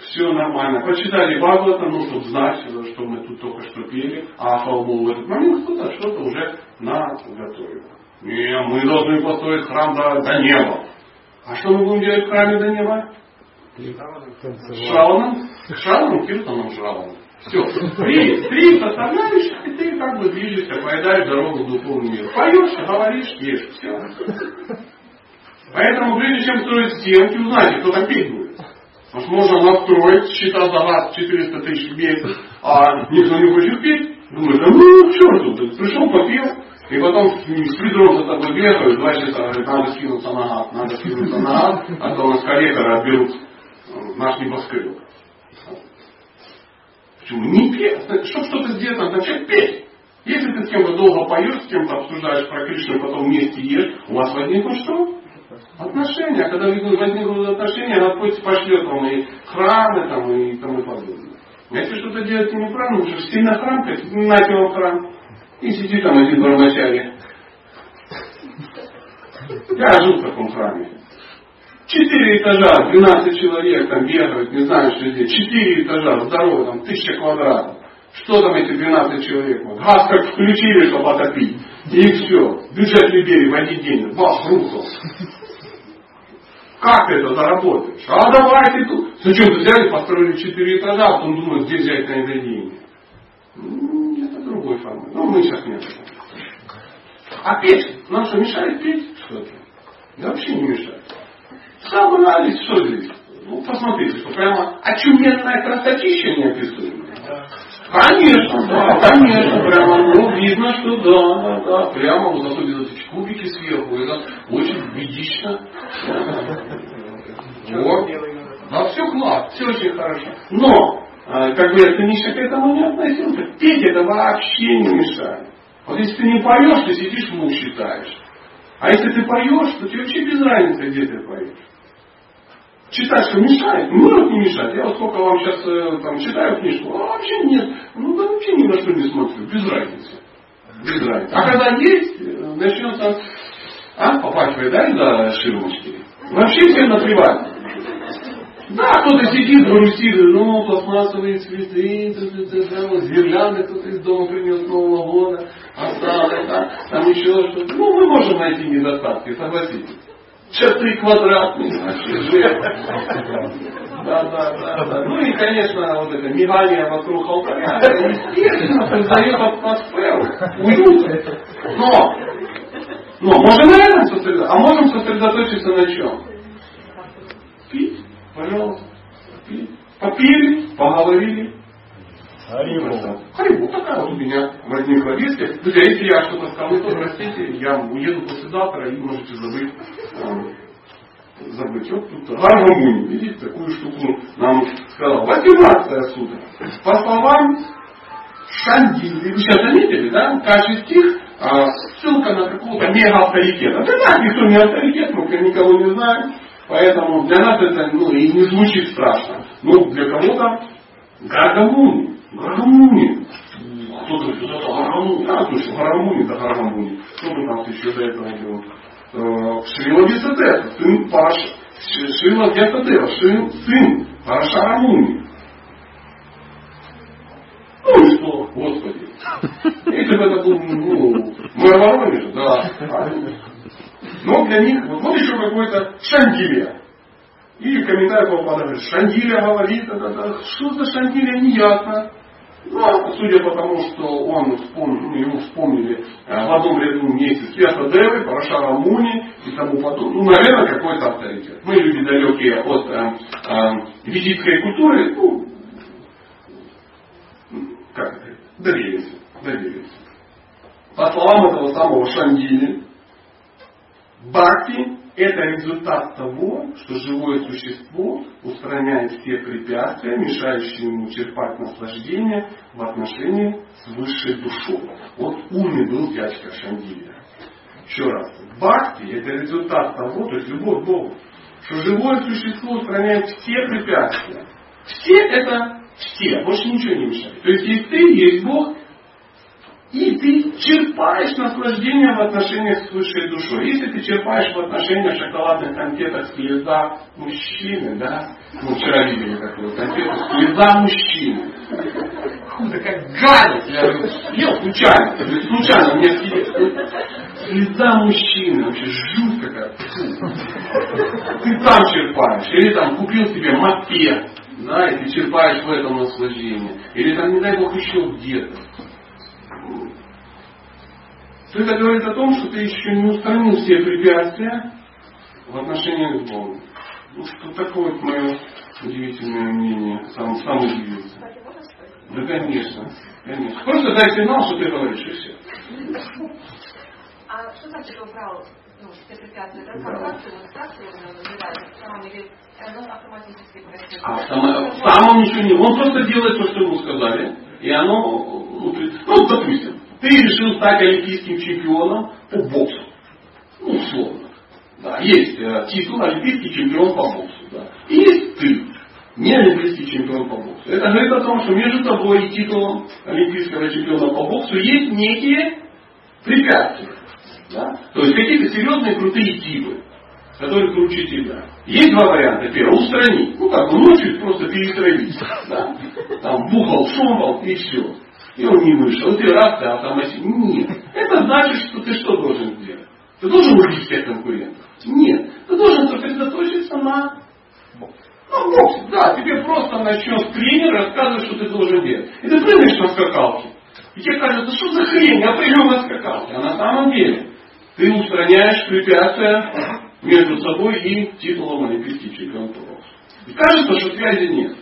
Speaker 1: все нормально. Прочитали Бхагавата, ну, чтобы знать, что мы тут только что пели, а Фалму в этот момент кто-то что-то уже наготовил. Не, мы должны построить храм до, до неба. А что мы будем делать в храме до неба? Шрауном, шрауном, киртаном, шрауном. Все. Три, три составляешь, и ты как бы движешься, поедаешь дорогу в духовный мир. Поешь, говоришь, ешь. Все. Поэтому прежде чем строить стенки, узнайте, кто там петь будет. Потому что можно настроить, счета за вас 400 тысяч в месяц, а никто не хочет петь. Думаю, да ну, черт тут, пришел, попил, и потом с ведром за тобой бегают, два часа говорят, надо скинуться на ад, надо скинуться на ад, а то у нас коллектора отберут наш небоскреб. Почему? Не петь. Чтобы что-то сделать, надо начать петь. Если ты с кем-то долго поешь, с кем-то обсуждаешь про Кришну, потом вместе ешь, у вас возникнут что? Отношения. Когда возникнут отношения, Господь пошлет вам и храмы там, и тому подобное. Если что-то делаете неправильно, уже сильно храмкать, нате вам храм. И сиди там один бормочари. Я жил в таком храме. Четыре этажа, 12 человек там бегают, не знаю, что здесь. Четыре этажа, здорово, там тысяча квадратов. Что там эти 12 человек? Газ как включили, чтобы отопить. И все. Бюджет Либерии в один день. Бах, рухнул. Как ты это заработаешь? А давайте тут. Зачем ты взяли, построили четыре этажа, а потом думают, где взять на это деньги. Это другой формат. Ну, мы сейчас нет. А петь? Нам что, мешает петь что-то? Да вообще не мешает. Собрались, что здесь? Ну, посмотрите, что прямо очуменная красотища неописуемая. Конечно, да, конечно, прямо, ну, видно, что да, да, да, прямо, вот особенно кубики сверху, это очень ведично. Вот. Да, все класс, все очень хорошо. Но, как бы это Миша к этому не относился, петь это вообще не мешает. Вот если ты не поешь, ты сидишь муж считаешь. А если ты поешь, то тебе вообще без разницы, где ты поешь. Читать что мешает? Может не мешать. Я вот сколько вам сейчас э, там, читаю книжку, а вообще нет. Ну да вообще ни на что не смотрю. Без разницы. Разницы. А когда есть, начнется а, попахивает, да, из-за ширмочки. Вообще всем наплевать. Да, кто-то сидит, грустит, ну, пластмассовые цветы, гирлянды кто-то из дома принес Нового года, осталось, да, там еще что-то. Ну, мы можем найти недостатки, согласитесь. Три квадратные, значит, Да, да, да, да. Ну и, конечно, вот это мигание вокруг алтаря, естественно, создает атмосферу уюта. Но, но можем на этом сосредоточиться, а можем сосредоточиться на чем? Пить, пожалуйста, пить. Попили, поговорили,
Speaker 5: Харибу.
Speaker 1: Харибу, такая вот у меня возникла версия. Друзья, если я что-то сказал то, простите, я уеду послезавтра и можете забыть. Забыть. Вот тут гармонию, видите, такую штуку нам сказал. 18 сутра. По словам Шандили, вы сейчас заметили, да? Каждый стих а, ссылка на какого-то мега авторитета. Для нас никто не авторитет, мы никого не знаем. Поэтому для нас это ну, и не звучит страшно. Но для кого-то Гаргамуни. Гаргамуни. Кто-то говорит, что это Гаргамуни. А, точно, Гаргамуни, это Гаргамуни. Кто бы там еще до этого делал? Шрила Висадева, сын Паш, Шрила Висадева, сын, сын Парашарамуни. Ну и что, Господи. Если бы это был, ну, мэр Воронеж, да. Но для них, вот, вот еще какой-то Шандилия. И комментарий попадает, говорит, Шандилия говорит, это, это, что за Шандилия, неясно. Ну, а судя по тому, что он вспомнил, ну, ему вспомнили э, в одном ряду вместе с Девы, Парашара Муни и тому подобное. Ну, наверное, какой-то авторитет. Мы люди далекие от э, э, ведической культуры, ну, как это, доверились, доверились. По словам этого самого Шандили, Бхакти – это результат того, что живое существо устраняет все препятствия, мешающие ему черпать наслаждение в отношении с высшей душой. Вот умный был дядька Шандилия. Еще раз. Бхакти – это результат того, то есть любовь к Богу, что живое существо устраняет все препятствия. Все это все, больше ничего не мешает. То есть есть ты, есть Бог, и ты черпаешь наслаждение в отношениях с высшей душой. Если ты черпаешь в отношениях шоколадных конфеток слеза мужчины, да, мы вчера видели такую конфету, слеза мужчины. Фу, такая гадость, я съел случайно, случайно мне съел. Слеза мужчины, вообще жуть какая. Ты там черпаешь, или там купил себе мопед, да, и ты черпаешь в этом наслаждение. Или там, не дай бог, еще где-то то это говорит о том, что ты еще не устранил все препятствия в отношении с Богом. Ну, что такое вот мое удивительное мнение. Сам, сам удивился. Да, конечно. конечно. Просто дай сигнал, что ты говоришь, и все.
Speaker 4: А что значит убрал ну, все препятствия? Это как как ты вот так его выбираешь? В самом деле, оно автоматически происходит.
Speaker 1: А сам, сам он ничего не... Он просто делает то, что ему сказали. И оно... Ну, ну, допустим, ты решил стать олимпийским чемпионом по боксу. Ну, условно. Да, есть э, титул олимпийский чемпион по боксу. Да. И есть ты, не олимпийский чемпион по боксу. Это говорит о том, что между тобой и титулом олимпийского чемпиона по боксу есть некие препятствия. Да? То есть какие-то серьезные крутые типы, которые круче тебя. Есть два варианта. Первый, устранить. Ну как, ночью просто перестроить. Да? Там бухал, шумал и все. И он не вышел. Ты раз, ты автоматически. Нет. Это значит, что ты что должен сделать? Ты должен убить всех конкурентов? Нет. Ты должен сосредоточиться на ну, боксе. Да, тебе просто начнет тренер рассказывать, что ты должен делать. И ты прыгаешь на скакалке. И тебе кажется, что за хрень, я прыгаю на скакалке. А на самом деле ты устраняешь препятствия между собой и титулом олимпийский чемпион. И кажется, что связи нет.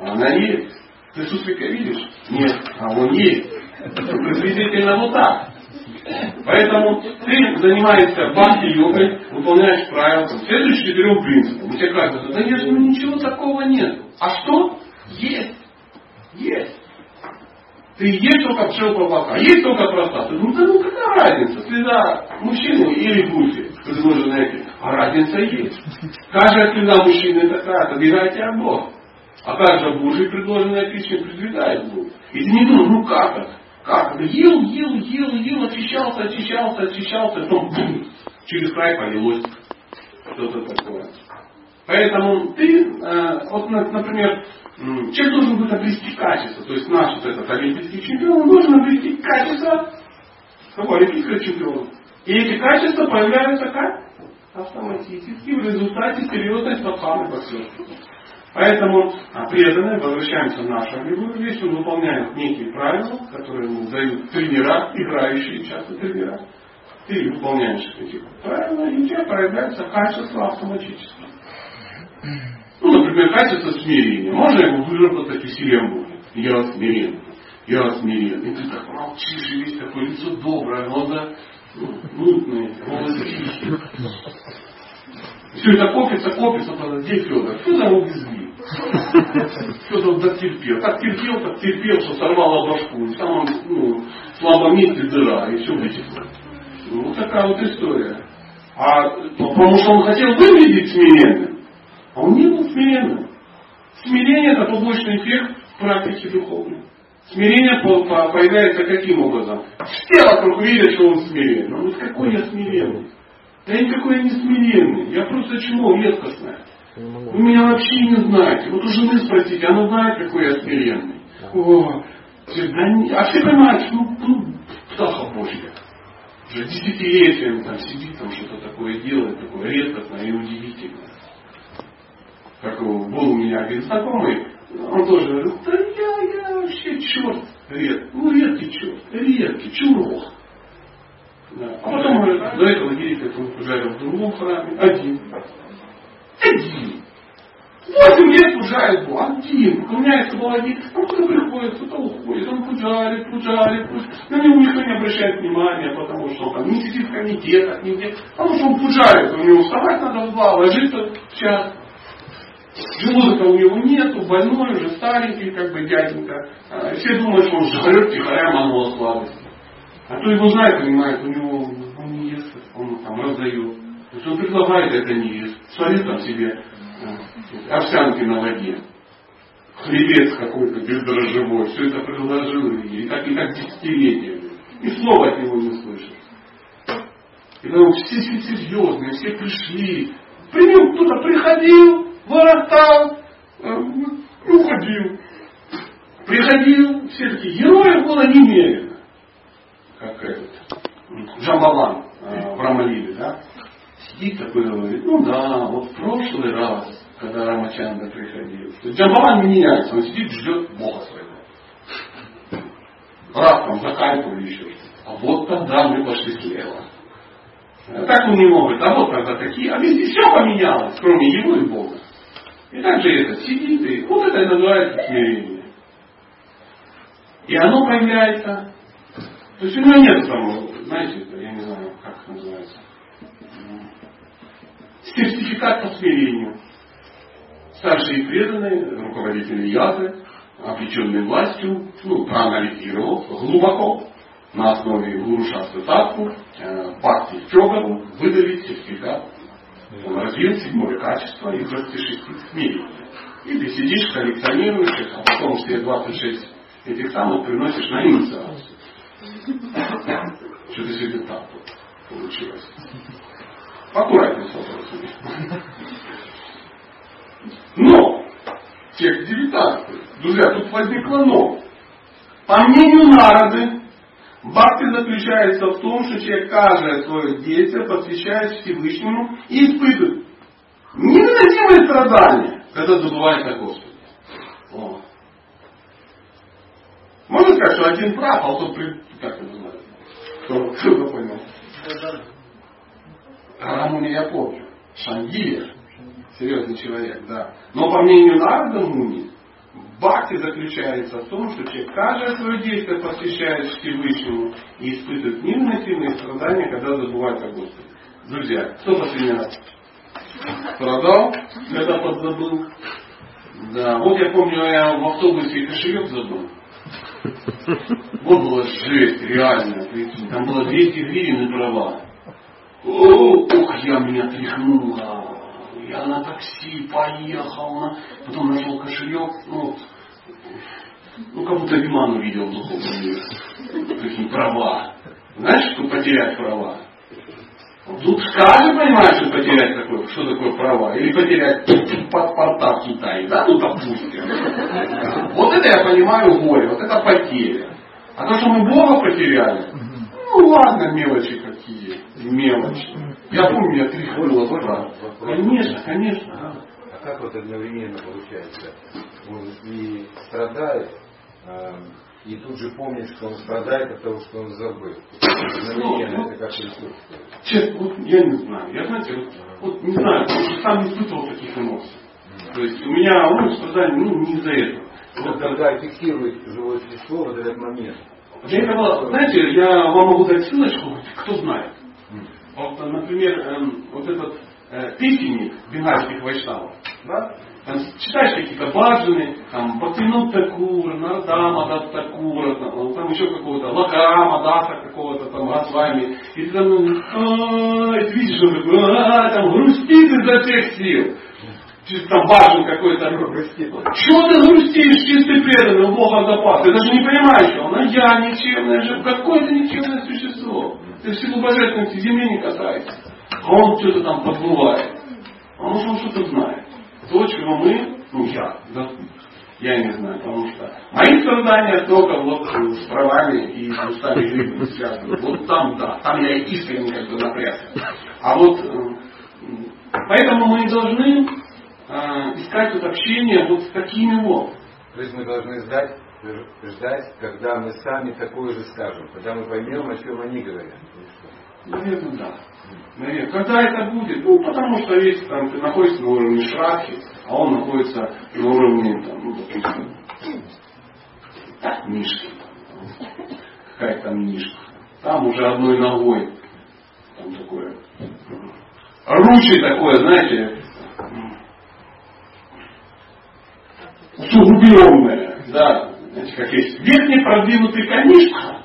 Speaker 1: А она есть. Ты суслика видишь? Нет. А он есть. Приблизительно вот так. Поэтому ты занимаешься бхакти-йогой, выполняешь правила, там, следуешь четырем принципам. И тебе кажется, да нет, ну ничего такого нет. А что? Есть. Есть. Ты есть только пчел пробака, есть только простата. Ну да ну какая разница, слеза мужчины или гуси, предложенные этим. А разница есть. Каждая слеза мужчины такая, отодвигайте от Бога. А каждая Божий предложенная пища придвигает Бог. И ты не думаешь, ну как это? Как это? Ел, ел, ел, ел, очищался, очищался, очищался, потом бум, через край полилось что-то такое. Поэтому ты, э, вот, на- например, человек должен будет обрести качество. То есть наш вот этот олимпийский чемпион он должен обрести качество какого олимпийского чемпиона. И эти качества появляются как? Автоматически в результате серьезной стопаны подсветки. Поэтому а, преданные, возвращаемся в нашу огневую вещь, он выполняет некие правила, которые ему дают тренера, играющие часто тренера. Ты выполняешь эти правила, и у тебя проявляется качество автоматически. Ну, например, качество смирения. Можно его выработать усилием воли. Я смирен. Я смирен. И ты так молчишь, и весь такое лицо доброе, глаза ну, мутные, голос тихий. Все это копится, копится, потом, где Федор? Федор убезли. Федор так терпел. Так терпел, так терпел, что сорвало башку. В самом ну, слабом месте дыра, и все вытекло. Ну, вот такая вот история. А потому что он хотел выглядеть смиренным, а он не был смиренным. Смирение это побочный эффект практики духовной. Смирение появляется каким образом? Все вокруг видят, что он смиренный. Ну, вот какой я смиренный? Да никакой я не смиренный. Я просто чмо редкостное. Вы меня вообще не знаете. Вот у жены спросите, она знает, какой я смиренный. О, а все понимают, ну, ну птаха Божья. Уже десятилетиями там сидит, там что-то такое делает, такое редкостное и удивительное. Как был у меня один знакомый, он тоже говорит, да я, я вообще черт редкий. Ну, редкий черт, редкий, чурок. Да. А потом говорит, до этого Гирика он пожарил в другом храме, один. Один. Восемь лет пужает был, один. Поклоняется был один. Он кто приходит, кто-то уходит. Он пужарит, пужарит, пужарит. На него никто не обращает внимания, потому что он там не сидит в комитетах, нигде. Потому что он пужарит. У него вставать надо в два, ложиться в час. Желудка у него нету, больной уже, старенький, как бы дяденька. А, все думают, что он жрет тихоря манула слабости. А то его знает, понимает, у него он не ест, он там раздает. То есть он предлагает, это не. Сварит там себе э, овсянки на воде. Хлебец какой-то бездрожжевой. Все это предложил ей. И так, и так десятилетия. И слова от него не слышишь. И потом все, все серьезные, все пришли. При нем кто-то приходил, воротал, э, уходил. Приходил, все такие, героев было немерено. Как этот, Джамбалан э, в Рамалиле, да? Сидит такой говорит, ну да, вот в прошлый раз, когда Рамачанда приходил. То не меняется, он сидит, ждет Бога своего. Раз там закайпали еще А вот тогда мы пошли слева. Так он не может. А вот когда такие, а везде все поменялось, кроме его и Бога. И также это сидит, и вот это и называется смирение. И оно проявляется. То есть у него нет там, знаете, я не знаю, как это называется. Сертификат по смирению. Старшие преданные, руководители язы, облеченные властью, ну, проанализировал глубоко на основе Гурушасты Татку, э, Бхакти Чогану выдавить сертификат он развил седьмое качество из 26 смирений. И ты сидишь, коллекционируешь их, а потом все 26 этих самых приносишь на инициацию. Что-то сегодня так вот получилось. Аккуратнее с. Но, текст 19. Друзья, тут возникло но. По мнению народы, Бхакти заключается в том, что человек каждое свое действие посвящает Всевышнему и испытывает невыносимые страдания, когда забывает о Господе. О. Можно сказать, что один прав, а тот. Как это называется? Кто, кто понял? Рамуни я помню. Шангия. Серьезный человек, да. Но по мнению Нарада Муни, Бхакти заключается в том, что человек каждое свое действие посвящает Всевышнему и испытывает невыносимые страдания, когда забывает о Господе. Друзья, кто последний страдал, когда подзабыл? Да, вот я помню, я в автобусе кошелек забыл. Вот была жесть, реально. Там было 200 гривен и права. Ох, я меня тряхнула я на такси поехал, на... потом нашел кошелек, ну, ну как будто Виман увидел в духовном мире. Такие права. Знаешь, что потерять права? Тут каждый понимает, что потерять такое, что такое права. Или потерять паспорта в Китае. Да, ну допустим. Вот это я понимаю горе, вот это потеря. А то, что мы Бога потеряли, ну ладно, мелочи какие, мелочи. Я помню, я тряхнула правда. Конечно, конечно.
Speaker 6: как вот одновременно получается? Он и страдает, э, и тут же помнит, что он страдает от того, что он забыл. Одновременно
Speaker 1: Ну,
Speaker 6: это как присутствует.
Speaker 1: Честно, вот я не знаю. Я, знаете, вот, вот не знаю, потому что сам не испытывал таких эмоций. То есть у меня ну, страдания ну, не из-за этого.
Speaker 6: Вот когда фиксирует живое существо вот этот момент.
Speaker 1: Для этого, знаете, я вам могу дать ссылочку, кто знает. Вот, например, эм, вот этот э, песенник бенгальских вайшнавов, да? Там читаешь какие-то баджаны, там Бхактинут Такура, Нардама Дат Такура, там, там еще какого-то Лакама Даса какого-то там Госвами. И ты там, а, и ты видишь, он такой, а, там грустит изо всех сил. Чисто там баджан какой-то. Чего ты грустишь, чистый преданный, Бога запас? Ты даже не понимаешь, она я никчемная же, какое-то никчемное существо. Ты в силу божественности земли не касается. А он что-то там подмывает. А может он что-то знает. То, чего мы, ну я, да, я не знаю, потому что мои страдания только вот с правами и с устами жизни связаны. Вот там, да, там я искренне как бы напрягся. А вот э, поэтому мы должны э, искать вот общение вот с такими вот.
Speaker 6: То есть мы должны ждать, ждать, когда мы сами такое же скажем, когда мы поймем, о чем они говорят.
Speaker 1: Наверное, да. Наверное. Когда это будет? Ну, потому что если там, ты находишься на уровне шрахи, а он находится на уровне, там, ну, допустим, так, нишки. Какая там нишка. Там уже одной ногой. Там такое. Ручи такое, знаете, сугубленное. Да. Знаете, как есть верхний продвинутый конишка,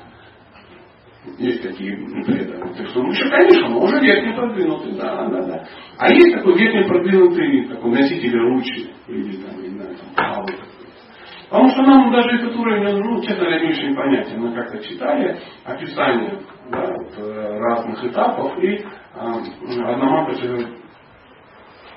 Speaker 1: есть такие преданные. Так ну еще, конечно, но уже верхний продвинутый, да, да, да. А есть такой верхний продвинутый такой носитель ручи, или там, не знаю, там, такой. Потому что нам даже этот уровень, ну, честно говоря, не очень понятен. Мы как-то читали описание да, э, разных этапов, и э, Одноматович говорит,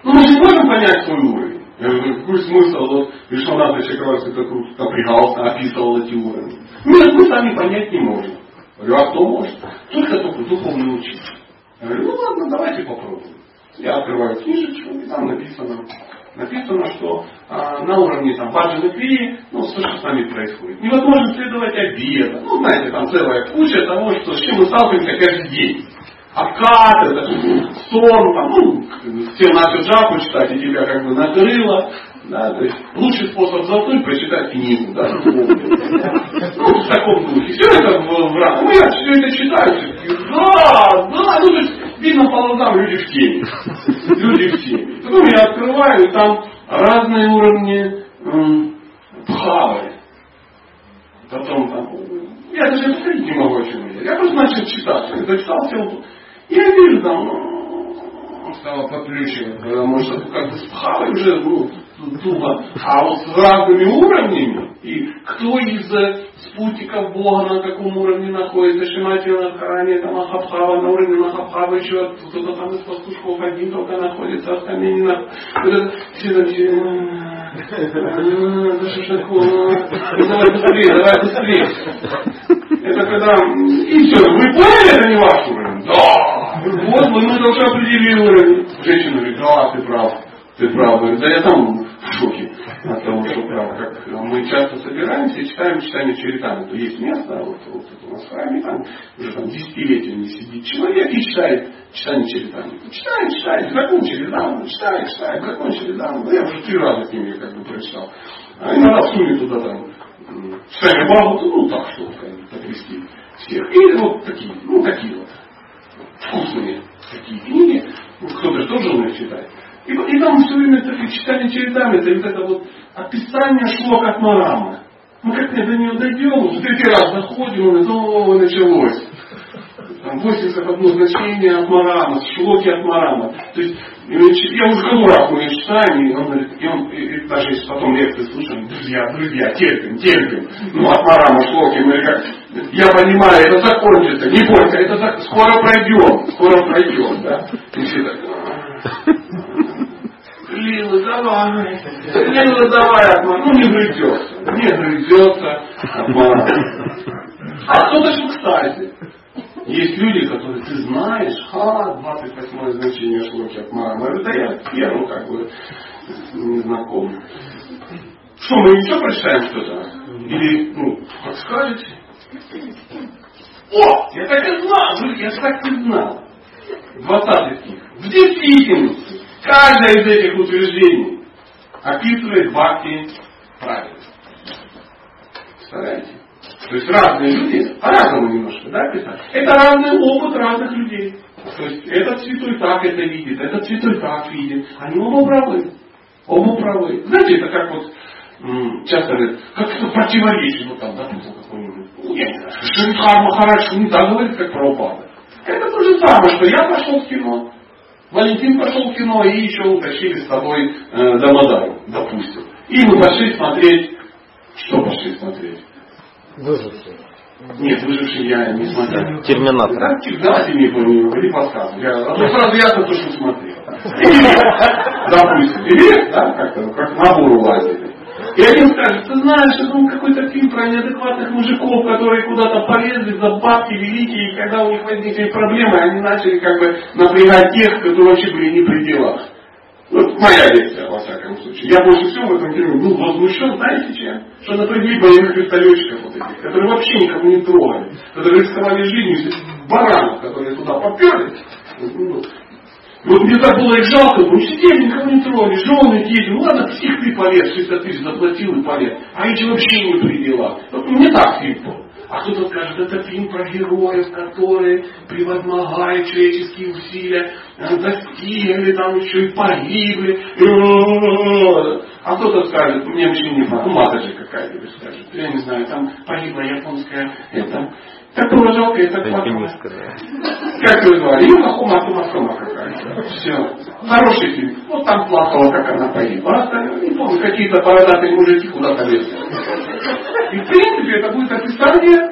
Speaker 1: ну мы же можем понять свой уровень. Я говорю, какой смысл, вот Вишванатha Чакраварти так напрягался, описывал эти уровни. Нет, мы сами понять не можем. Я говорю, а кто может? Только только духовный учитель. Я говорю, ну ладно, давайте попробуем. Я открываю книжечку, и там написано, написано, что а, на уровне там баджаны крии, ну, что, что с нами происходит. Невозможно следовать обеда. Ну, знаете, там целая куча того, что, с чем мы сталкиваемся каждый день. Откат, это сон, там, ну, все начал джапу читать, и тебя как бы накрыло. Да, то есть лучший способ заснуть прочитать книгу, да, ну, в таком духе. Все это в, рамках. Ну, я все это читаю, да, да, ну, то есть, видно по глазам люди в теме. Люди в теме. Потом я открываю, и там разные уровни м, бхавы. Потом там, я даже повторить не могу, о чем я. Я просто начал читать. Я дочитал все. Я вижу там, ну, стало подключивать, потому что как бы с бхавой уже, ну, туго. А вот с разными уровнями, и кто из э, спутников Бога на каком уровне находится, Шимати Лахарани, там Ахабхава, на уровне Махабхава еще кто-то там из пастушков один только находится, остальные не на... Вот это все там «А, да что ж такое, давай быстрее, давай быстрее. Это когда, и все, вы поняли, это не ваш уровень? Да. Вот, мы, определить уровень. Женщина говорит, да, ты прав. Ты прав. Да я там в шоке от того, что прав. Как мы часто собираемся и читаем читание Чаритана. То есть место, вот, вот это у нас в храме, там уже там десятилетиями сидит человек и читает читание Чаритана. Читает, читает, закончили, да, читает, читает, закончили, да. Ну, я уже три раза книги как бы прочитал. А иногда сунет туда там Сами Бабу, ну так что, как бы, потрясти всех. И вот такие, ну такие вот вкусные такие книги. Ну, кто-то же тоже умеет читать. И, и там все время такие читание чередами, это вот это вот описание шло как марама. Мы как-то до нее дойдем, уже третий раз заходим, и снова началось. Там 81 значение от Марама, шлоки от Марама. То есть я уже раз мы читаем, и он говорит, и он, и, и даже если потом лекции слушаем, друзья, друзья, терпим, терпим. Ну, от Марама шлоки, мы как, я понимаю, это закончится, не бойся, это зак... скоро пройдем, скоро пройдем, да. И все так, Лила, давай, Лила, давай, Атман. Ну, не грызется, не грызется Атман. А кто-то же, кстати, Есть люди, которые ты знаешь, а, 28 значение шлоки от Мара. Да я первым как бы не знаком. Что, мы ничего прочитаем что-то? Или, ну, подскажете? О, я так и знал, я так и знал. 20 стих. В действительности, каждое из этих утверждений описывает бхакти правильно. Представляете? То есть разные люди, по-разному немножко, да, писать. Это разный опыт разных людей. То есть этот святой так это видит, этот святой так видит. Они оба правы. Оба правы. Знаете, это как вот часто говорят, как это противоречие, ну там, допустим, какой-нибудь, ну, я не знаю, Шридхар Махарадж не так говорит, как Прабхупада. Это то же самое, что я пошел в кино, Валентин пошел в кино и еще утащили с собой э, Дамадару, допустим. И мы пошли смотреть, что пошли смотреть?
Speaker 5: Выживший.
Speaker 1: Нет, выживший я не смотрел.
Speaker 7: Терминатор.
Speaker 1: Да, всегда тебе помню, или подсказку. Я одно сразу ясно то, что смотрел. Допустим, или, да, как-то, как набор лазили. И один скажет, ты знаешь, это он какой-то фильм про неадекватных мужиков, которые куда-то полезли за бабки великие, и когда у них возникли проблемы, они начали как бы напрягать тех, которые вообще были не при делах. Вот моя версия, во всяком случае. Я больше всего в этом фильме был возмущен, знаете чем? Что напрягли боевых вертолетчиков вот этих, которые вообще никого не трогали, которые рисковали жизнью, баранов, которые туда поперли. Ну, вот мне так было их жалко, мы сидели, никого не трогали, жены, дети, ну ладно, псих ты полез, 60 тысяч заплатил и полез. А эти вообще не при делах. Вот мне так фильм был. А кто-то скажет, это фильм про героев, которые, превозмогая человеческие усилия, э, достигли, там еще и погибли. А кто-то скажет, мне вообще не ну мата же какая-нибудь скажет, я не знаю, там погибла японская, это, такого жалко, это плакала. Как ее звали? Ну, Тумасома какая-то. Все. Хороший фильм. Вот там плакала, как она погибла. А не помню, какие-то бородатые мужики куда-то лезли. И в принципе это будет описание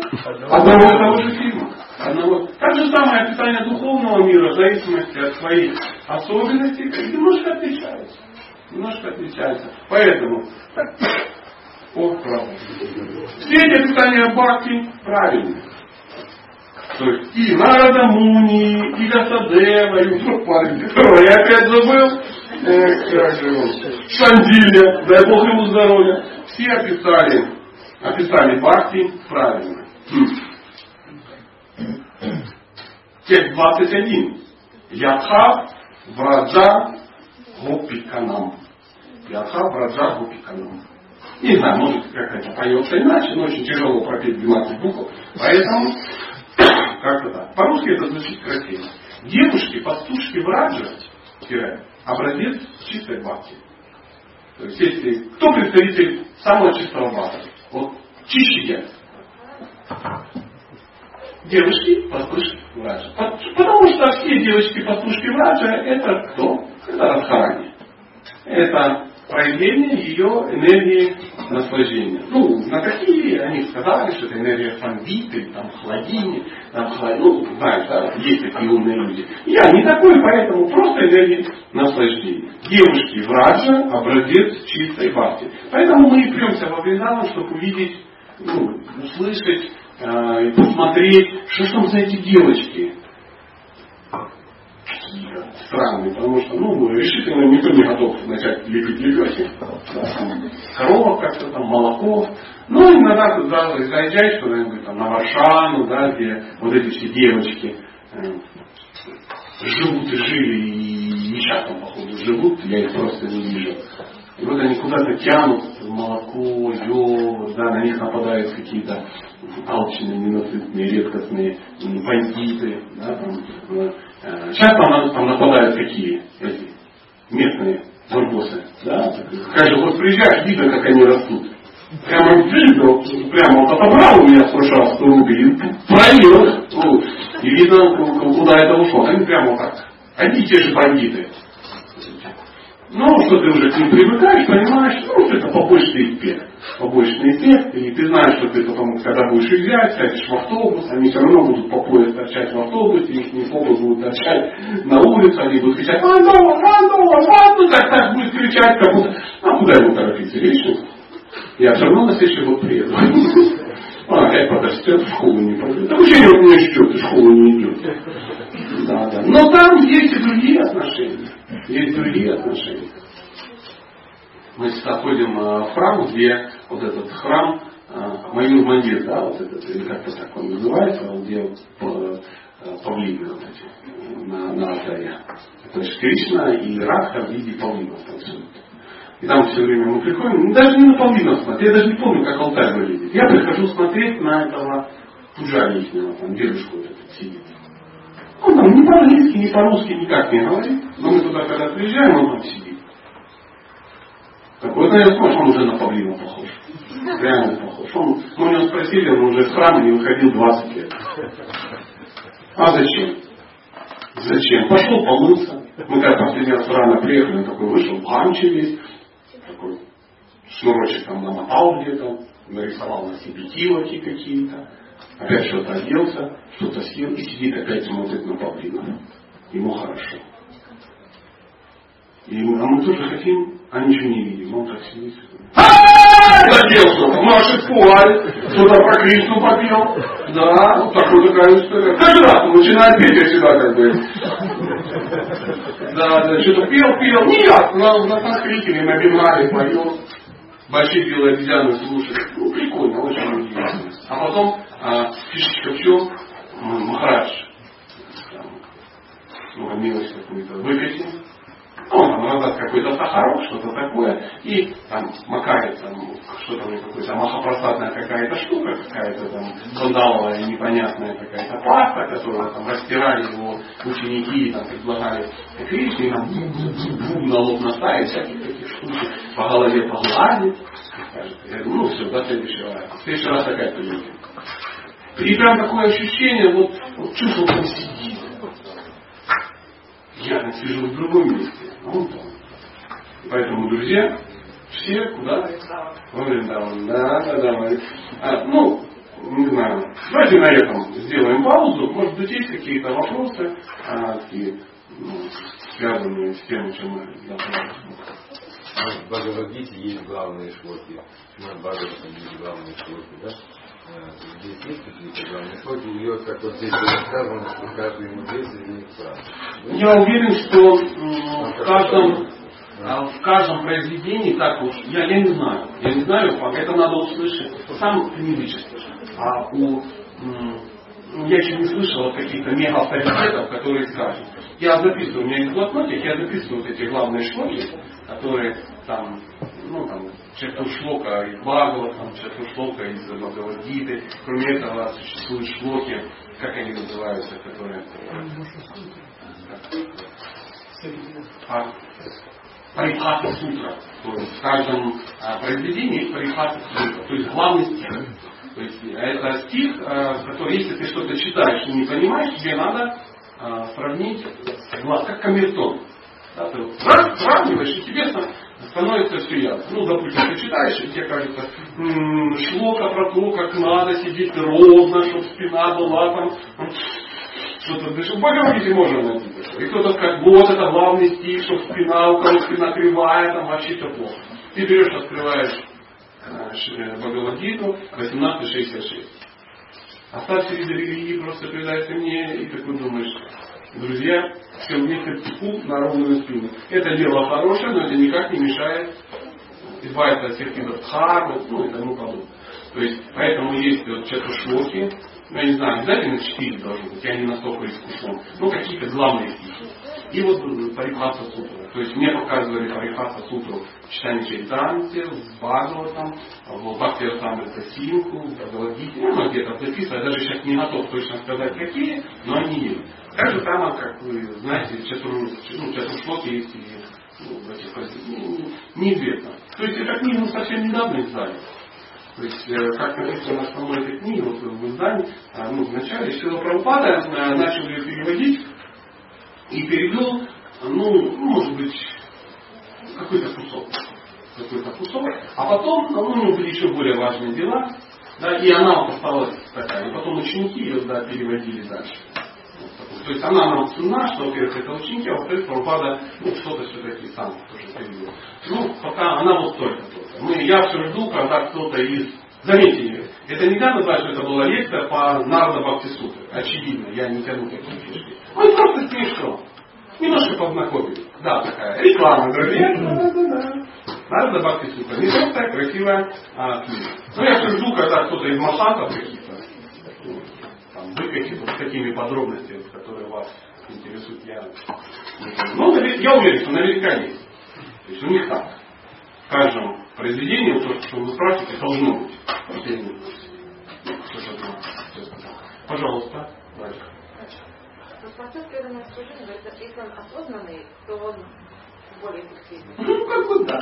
Speaker 1: одного и того же фильма. Одного. Так же самое описание духовного мира в зависимости от своих особенностей немножко отличается. Немножко отличается. Поэтому о, правда. Все эти описания Бхакти правильные. То есть и Нарада Муни, и Гасадева, и вдруг парень, которого я опять забыл, э, как же Шандиля, дай Бог ему здоровья, все описали, описали Бхакти правильно. Текст 21. Ядха Враджа Гопиканам. Ядха Враджа Гопиканам. Не знаю, может какая-то поется иначе, но очень тяжело пропеть 12 букв. Поэтому как-то так. По-русски это звучит красиво. Девушки, пастушки Враджа, образец чистой бхакти. То есть, если кто представитель самого чистого бхакти? Вот чище я. Девушки, пастушки Враджа. Потому что все девочки, пастушки Враджа это кто? Это Радхарани. Это проявление ее энергии наслаждения. Ну, на какие они сказали, что это энергия фанвиты, там, хладини, там, хлад... ну, знаешь, да, есть такие умные люди. Я не такой, поэтому просто энергия наслаждения. Девушки в Раджа образец чистой бхакти. Поэтому мы и премся во Вриндаван, чтобы увидеть, ну, услышать, э, посмотреть, что там за эти девочки странный, потому что, ну, решительно никто не готов начать лепить лепехи. Корова как-то там, молоко. Ну, иногда туда заезжаешь куда-нибудь там, на Варшану, да, где вот эти все девочки э, живут и жили, и сейчас там, походу, живут, я их просто не вижу. И вот они куда-то тянут молоко, йогурт, да, на них нападают какие-то алчные, ненасытные, редкостные бандиты, да, там, э, часто там, там нападают какие эти местные барбосы, да, каждый год приезжаешь, видно, как они растут. Прямо видно, прямо вот отобрал у меня раз 100 рублей ну, и видно, куда это ушло. Они прямо вот так. Одни те же бандиты. Ну, что ты уже к ним привыкаешь, понимаешь, ну, что это побочный эффект. Побочный эффект, и ты знаешь, что ты потом, когда будешь уезжать, сядешь в автобус, они все равно будут по пояс торчать в автобусе, их не фокус будут торчать на улице, они будут кричать «Антон, Антон, Антон!» Так так будет кричать, как будто, а куда ему торопиться, вечно? Я все равно на следующий год приеду. Он опять подрастет, в школу не пойдет. Да вообще не что, ты в школу не идет. Да, да. Но там есть и другие отношения. Есть другие отношения. Мы сейчас ходим э, в храм, где вот этот храм Маюр Мандир, да, вот этот, или как-то так он называется, где э, павлины вот эти на, на алтаре. То есть Кришна и Радха в виде павлинов танцуют. И там все время мы приходим, ну, даже не на павлинов смотреть, я даже не помню, как алтарь выглядит. Я прихожу смотреть на этого пуджари ихнего, там дедушку этот сидит. Он там ни по-английски, ни по-русски никак не говорит. Но мы туда когда приезжаем, он там сидит. Так вот, наверное, смотришь, он уже на павлина похож. Реально похож. Он, мы у него спросили, он уже с храма не выходил 20 лет. А зачем? Зачем? Пошел помылся. Мы когда последний раз рано приехали, он такой вышел, в весь, такой шнурочек там намотал где-то, нарисовал на себе килоки какие-то, опять что-то оделся, что-то съел и сидит опять смотрит на павлина. Ему хорошо. И мы, а мы тоже хотим, а ничего не видим. Он так сидит. Заделся, машет вуаль, что-то про Кришну попел. Да, вот такой такая история. Каждый раз он начинает петь, я всегда как бы. Да, да, что-то пел, пел. Не ясно, на, на санскрите, на бингаре поет. Большие белые обезьяны слушают. Ну, прикольно, очень интересно. А потом а, чем? Махарадж. Ну, милость какую-то выкатил он там раздаст какой-то сахарок, что-то такое, и там макает там что-то какое-то махопросадная какая-то штука, какая-то там сандаловая непонятная какая-то паста, которую там растирали его ученики и там предлагали Кришне, там на лоб наставить, всякие такие штуки, по голове погладить, скажет, ну все, до следующего раза. В следующий раз опять придете. И прям такое ощущение, вот, вот чувство, он сидит. Я сижу в другом месте. Ну, поэтому, друзья, все куда? В Вриндаван. Да, да, да. А, ну, не знаю. Давайте на этом сделаем паузу. Может быть, есть какие-то вопросы, а, такие, ну, связанные с тем, чем мы.
Speaker 6: В Бхагавадгите есть главные шлоки. На Бхагаватам есть главные шлоки, да? Здесь есть какие-то главные шлоки, или вот как вот здесь было сказано, что каждый мудрец из них прав.
Speaker 1: Я уверен, что в каждом, а, в каждом произведении так уж, я, я не знаю, я не знаю, это надо услышать. Сам ты не вычислишь. А у, я еще не слышал от каких-то мега авторитетов, которые скажут. Я записываю, у меня есть блокнотик, я записываю вот эти главные шлоки, которые там, ну там, Чатушлока из Бхагава, там, Чатушлока из Бхагавадгиты. Кроме этого существуют шлоки, как они называются, которые... А, Парипхата сутра. То есть в каждом а, произведении есть Парипхата сутра. То есть главный стих. То есть это стих, а, который, если ты что-то читаешь и не понимаешь, тебе надо а, сравнить, как камертон. Да, ты сравниваешь, и тебе становится все ясно. Ну, допустим, ты читаешь, и тебе кажется, м-м, шлока про то, как надо сидеть ровно, чтобы спина была там, что-то дышит. В Бхагавадгите можно найти И кто-то скажет, вот это главный стих, чтобы спина, у кого спина кривая, там вообще все плохо. Ты берешь, открываешь э, Бхагавадгиту 18.66. Оставься виды религии, просто предайся мне, и такой думаешь, друзья, все вместе пух на ровную спину. Это дело хорошее, но это никак не мешает избавиться от всех видов дхармы, ну и тому подобное. То есть, поэтому есть вот чатушлоки, ну, я не знаю, обязательно четыре должны быть, я не настолько искушен, ну, какие-то главные стихи. И вот Парихаса Сутру. То есть мне показывали Парихаса Сутру в читании Чайтанте, в Бхагаватам, в Бхакти Синху, в Бхагавадгите, ну, где-то записываю, даже сейчас не готов точно сказать какие, но они есть. Так же самое, как вы знаете, чатур, ну, чатуршлоки есть и ну, в этих ну, неизвестно. То есть эта книга мы совсем недавно издали. То есть, э, как написано на основной этой книге, вот в издании, а, ну, в начале Сила Прабхупада э, начал ее переводить и перевел, ну, ну может быть, какой-то кусок. Какой-то кусок. А потом, ну, у были еще более важные дела, да, и она вот осталась такая. И потом ученики ее да, переводили дальше. То есть она нам цена, что, во-первых, это ученики, а во-вторых, Прабхупада, ну, что-то все-таки сам тоже перевел. Ну, пока она вот только только. Мы, я все жду, когда кто-то из Заметьте, это нельзя назвать, что это была лекция по Нарда Бхакти Сутре. Очевидно, я не тяну такие фишки. Ну, просто смешно. Немножко познакомились. Да, такая реклама, друзья. Да, да, да. Нарда Бхакти Сутра. Не просто красивая а, книга. Ну, я жду, когда кто-то из масатов каких-то ну, там, выкатит вот с такими подробностями, которые вас интересуют. Я, ну, я уверен, что наверняка есть. То есть у них так. В каждом произведении, то, что вы спрашиваете, должно быть. Пожалуйста, дальше.
Speaker 4: Процесс преданного служения, если он осознанный, то он более эффективный.
Speaker 1: Ну, как бы да.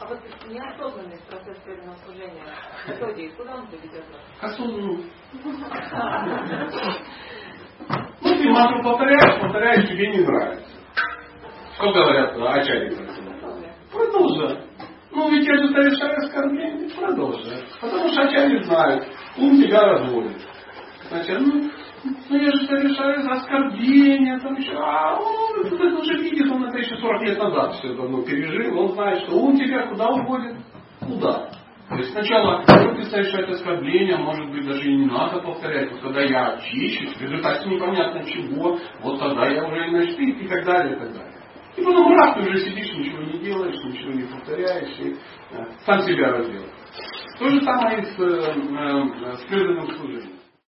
Speaker 4: А вот неосознанный процесс преданного служения, методии, куда он приведет нас?
Speaker 1: Осознанно. Ну, ты мантру повторяешь, повторяешь, тебе не нравится. Что говорят ачари? Продолжай. Ну, ведь я же совершаю оскорбление. Продолжай. Потому что ачари знают, ум тебя разводит. Значит, ну, ну я же совершаю оскорбление, там еще, а он это уже видит, он это еще 40 лет назад все давно пережил, он знает, что ум тебя куда уводит? Куда? То есть сначала ты совершать оскорбление, может быть даже и не надо повторять, вот когда я очищусь, в результате непонятно чего, вот тогда я уже и начну и так далее, и так далее. И потом раз ты уже сидишь, ничего не делаешь, ничего не повторяешь, и э, сам себя разделаешь. То же самое и с, э, э, с преданным служением.